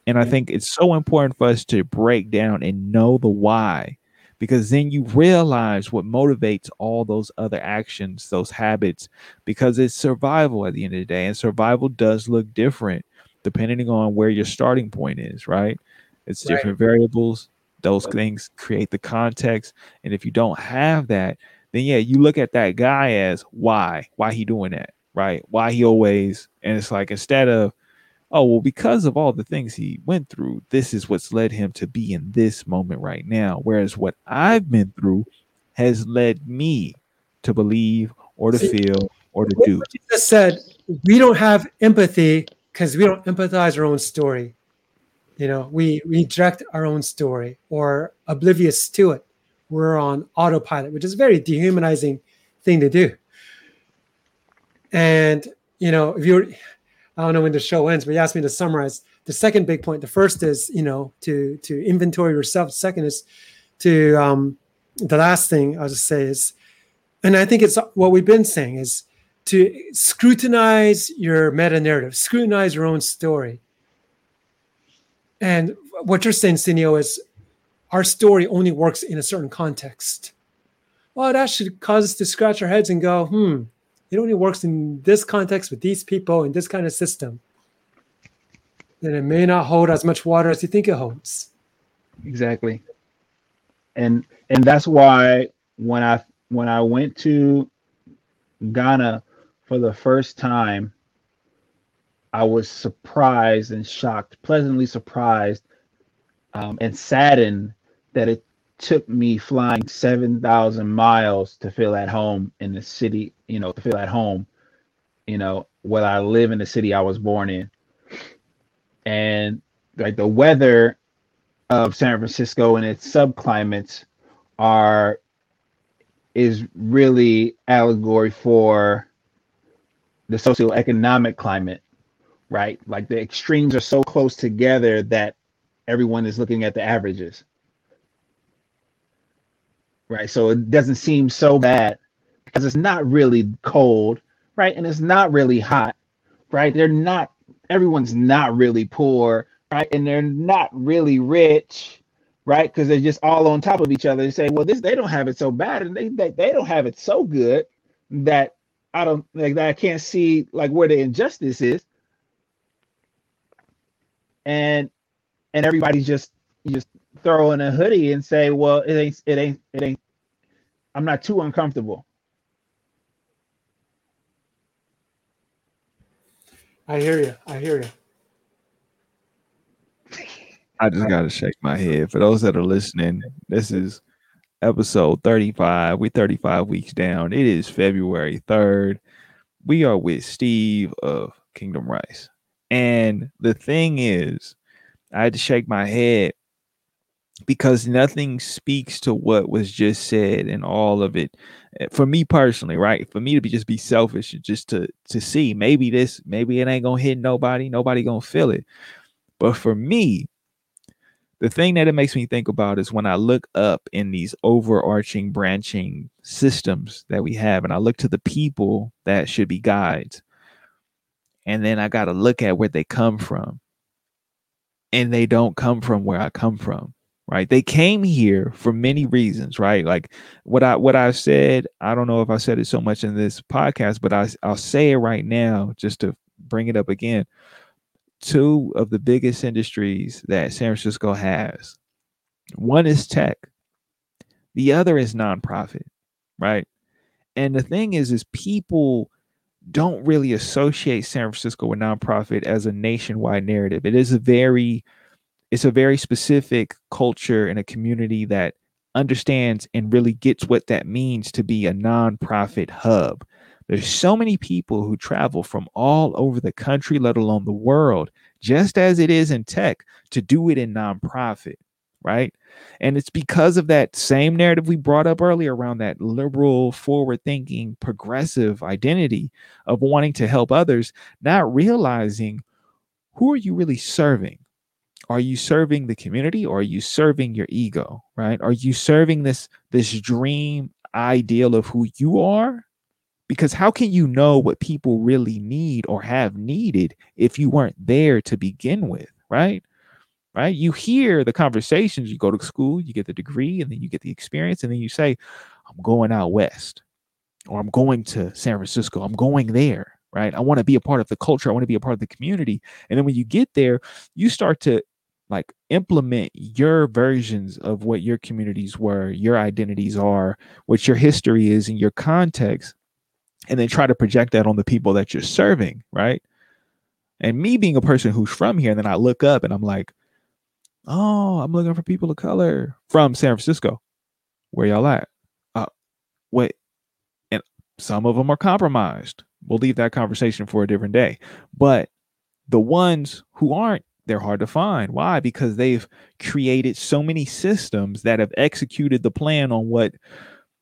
And I think it's so important for us to break down and know the why because then you realize what motivates all those other actions, those habits, because it's survival at the end of the day. And survival does look different depending on where your starting point is, right? It's different right. variables. Those things create the context. And if you don't have that, then yeah, you look at that guy as why? Why he doing that? Right? Why he always and it's like instead of oh well because of all the things he went through this is what's led him to be in this moment right now whereas what i've been through has led me to believe or to feel or to do you just said we don't have empathy because we don't empathize our own story you know we reject our own story or oblivious to it we're on autopilot, which is a very dehumanizing thing to do. And you know, if you're, I don't know when the show ends, but you asked me to summarize the second big point. The first is, you know, to to inventory yourself. Second is to um, the last thing I'll just say is, and I think it's what we've been saying is to scrutinize your meta narrative, scrutinize your own story. And what you're saying, Cineo, is our story only works in a certain context. Well, that should cause us to scratch our heads and go, hmm, it only works in this context with these people in this kind of system. Then it may not hold as much water as you think it holds. Exactly. And and that's why when I when I went to Ghana for the first time, I was surprised and shocked, pleasantly surprised um, and saddened that it took me flying 7,000 miles to feel at home in the city, you know, to feel at home, you know, where I live in the city I was born in. And like the weather of San Francisco and its subclimates are is really allegory for the socioeconomic climate, right? Like the extremes are so close together that everyone is looking at the averages right? So it doesn't seem so bad because it's not really cold, right? And it's not really hot, right? They're not, everyone's not really poor, right? And they're not really rich, right? Because they're just all on top of each other and say, well, this, they don't have it so bad and they, they, they don't have it so good that I don't like that I can't see like where the injustice is. And and everybody's just just throw in a hoodie and say, well, it ain't, it ain't, it ain't, I'm not too uncomfortable. I hear you. I hear you. I just got to shake my head. For those that are listening, this is episode 35. We're 35 weeks down. It is February 3rd. We are with Steve of Kingdom Rice. And the thing is, I had to shake my head because nothing speaks to what was just said and all of it eh, for me personally right? For me to be just be selfish just to to see maybe this maybe it ain't gonna hit nobody nobody gonna feel it. But for me the thing that it makes me think about is when i look up in these overarching branching systems that we have and i look to the people that should be guides and then i got to look at where they come from and they don't come from where i come from right? They came here for many reasons right? Like what i what i said i don't know if i said it so much in this podcast but I, i'll say it right now just to bring it up again. Two of the biggest industries that san francisco has one is tech the other is nonprofit right? And the thing is is people don't really associate san francisco with nonprofit as a nationwide narrative. It is a very it's a very specific culture and a community that understands and really gets what that means to be a nonprofit hub. There's so many people who travel from all over the country, let alone the world, just as it is in tech, to do it in nonprofit, right? And it's because of that same narrative we brought up earlier around that liberal, forward thinking, progressive identity of wanting to help others, not realizing who are you really serving? Are you serving the community or are you serving your ego right? Are you serving this this dream ideal of who you are? Because how can you know what people really need or have needed if you weren't there to begin with right? Right? You hear the conversations. You go to school you get the degree and then you get the experience and then you say i'm going out west or i'm going to san francisco. I'm going there right? I want to be a part of the culture. I want to be a part of the community. And then when you get there you start to like implement your versions of what your communities were, your identities are, what your history is, and your context, and then try to project that on the people that you're serving, right? And me being a person who's from here, and then I look up and I'm like, oh, I'm looking for people of color from San Francisco. Where y'all at? Uh, wait, and some of them are compromised. We'll leave that conversation for a different day. But the ones who aren't they're hard to find. Why? Because they've created so many systems that have executed the plan on what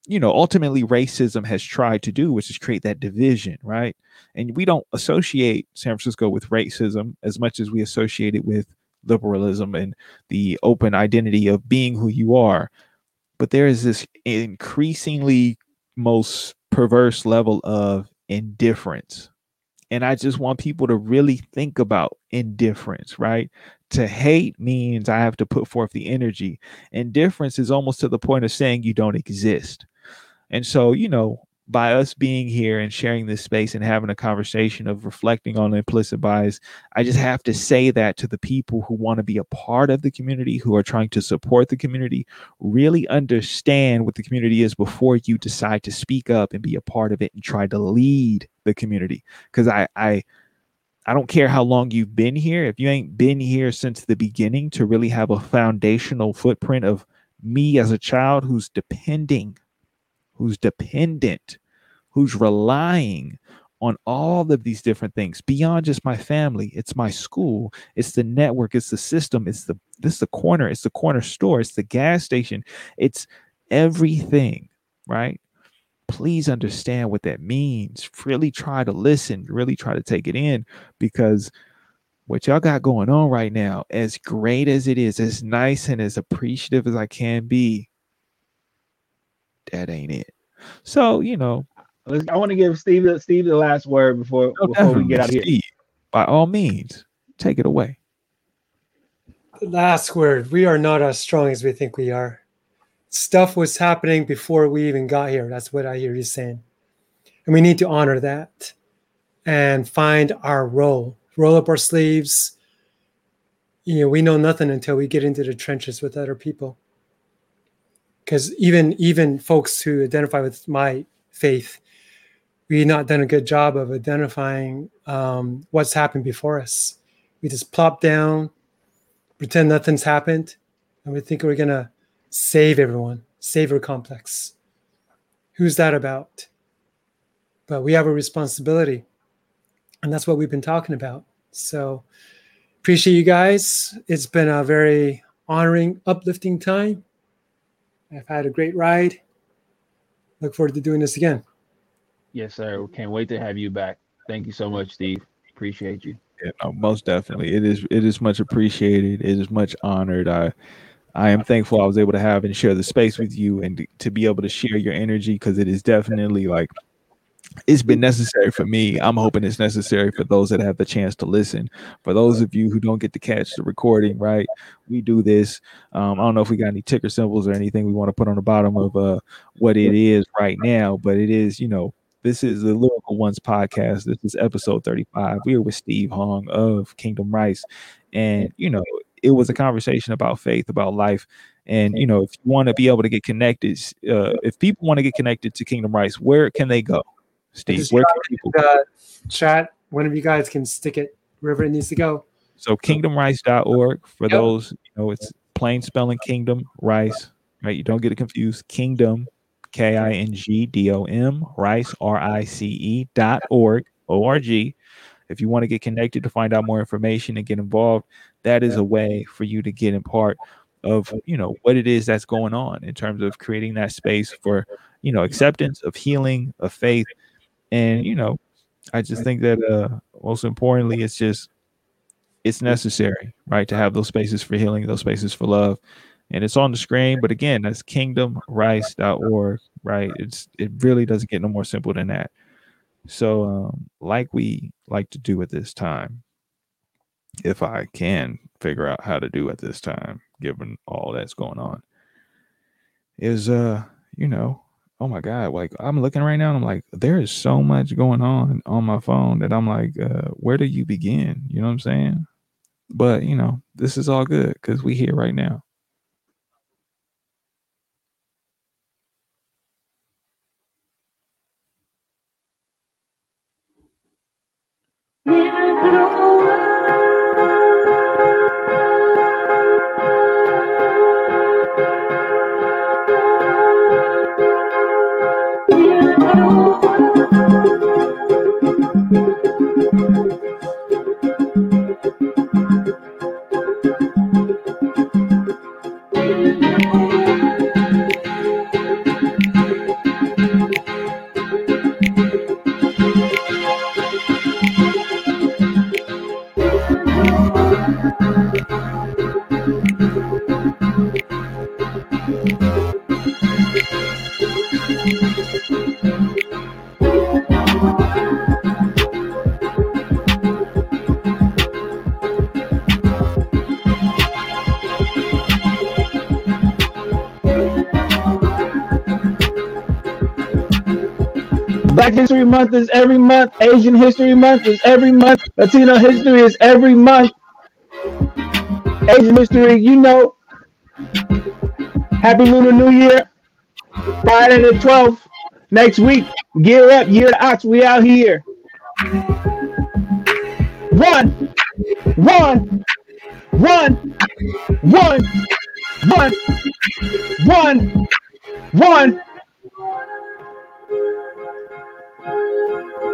you know ultimately racism has tried to do which is create that division right and we don't associate san francisco with racism as much as we associate it with liberalism and the open identity of being who you are but there is this increasingly most perverse level of indifference and I just want people to really think about indifference, right? To hate means I have to put forth the energy. Indifference is almost to the point of saying you don't exist. And so, you know, by us being here and sharing this space and having a conversation of reflecting on implicit bias, I just have to say that to the people who want to be a part of the community, who are trying to support the community, really understand what the community is before you decide to speak up and be a part of it and try to lead the community. Because I, I, I don't care how long you've been here. If you ain't been here since the beginning to really have a foundational footprint of me as a child who's depending who's dependent, who's relying on all of these different things beyond just my family. It's my school, it's the network, it's the system, it's the this is the corner, it's the corner store, it's the gas station, it's everything, right? Please understand what that means. Really try to listen, really try to take it in because what y'all got going on right now, as great as it is, as nice and as appreciative as I can be, that ain't it. So you know, I want to give Steve the Steve the last word before oh, before we get out of here. Steve, by all means, take it away. The last word: We are not as strong as we think we are. Stuff was happening before we even got here. That's what I hear you saying, and we need to honor that and find our role. Roll up our sleeves. You know, we know nothing until we get into the trenches with other people because even even folks who identify with my faith we've not done a good job of identifying um, what's happened before us we just plop down pretend nothing's happened and we think we're to save everyone save our complex who's that about but we have a responsibility and that's what we've been talking about so appreciate you guys it's been a very honoring uplifting time I've had a great ride. Look forward to doing this again. Yes, sir. Can't wait to have you back. Thank you so much, Steve. Appreciate you. Yeah, no, most definitely. It is it is much appreciated. It is much honored. I I am thankful I was able to have and share the space with you and to be able to share your energy because it is definitely like it's been necessary for me. I'm hoping it's necessary for those that have the chance to listen. For those of you who don't get to catch the recording, right? We do this. Um, I don't know if we got any ticker symbols or anything we want to put on the bottom of uh, what it is right now, but it is, you know, this is the Lyrical Ones podcast. This is episode 35. We are with Steve Hong of Kingdom Rice. And, you know, it was a conversation about faith, about life. And, you know, if you want to be able to get connected, uh, if people want to get connected to Kingdom Rice, where can they go? Steve, where can people uh, chat? One of you guys can stick it wherever it needs to go. So kingdomrice.org for yep. those, you know, it's plain spelling kingdom rice, right? You don't get it confused. Kingdom, K I N G D O M, rice, R I C E dot org, O R G. If you want to get connected to find out more information and get involved, that is a way for you to get in part of you know what it is that's going on in terms of creating that space for you know acceptance of healing of faith and you know, I just think that uh most importantly, it's just it's necessary, right, to have those spaces for healing, those spaces for love. And it's on the screen, but again, that's kingdomrice.org, right? It's it really doesn't get no more simple than that. So, um, like we like to do at this time, if I can figure out how to do at this time, given all that's going on, is uh, you know, oh my god like i'm looking right now and i'm like there is so much going on on my phone that i'm like uh, where do you begin? You know what i'm saying? But you know this is all good because we here right now Black History Month is every month. Asian History Month is every month. Latino History is every month. Asian History, you know. Happy Lunar New Year. Friday the 12th. Next week. Gear up. Year the Ox. We out here. One. One. One. One. One. One. One. Thank you.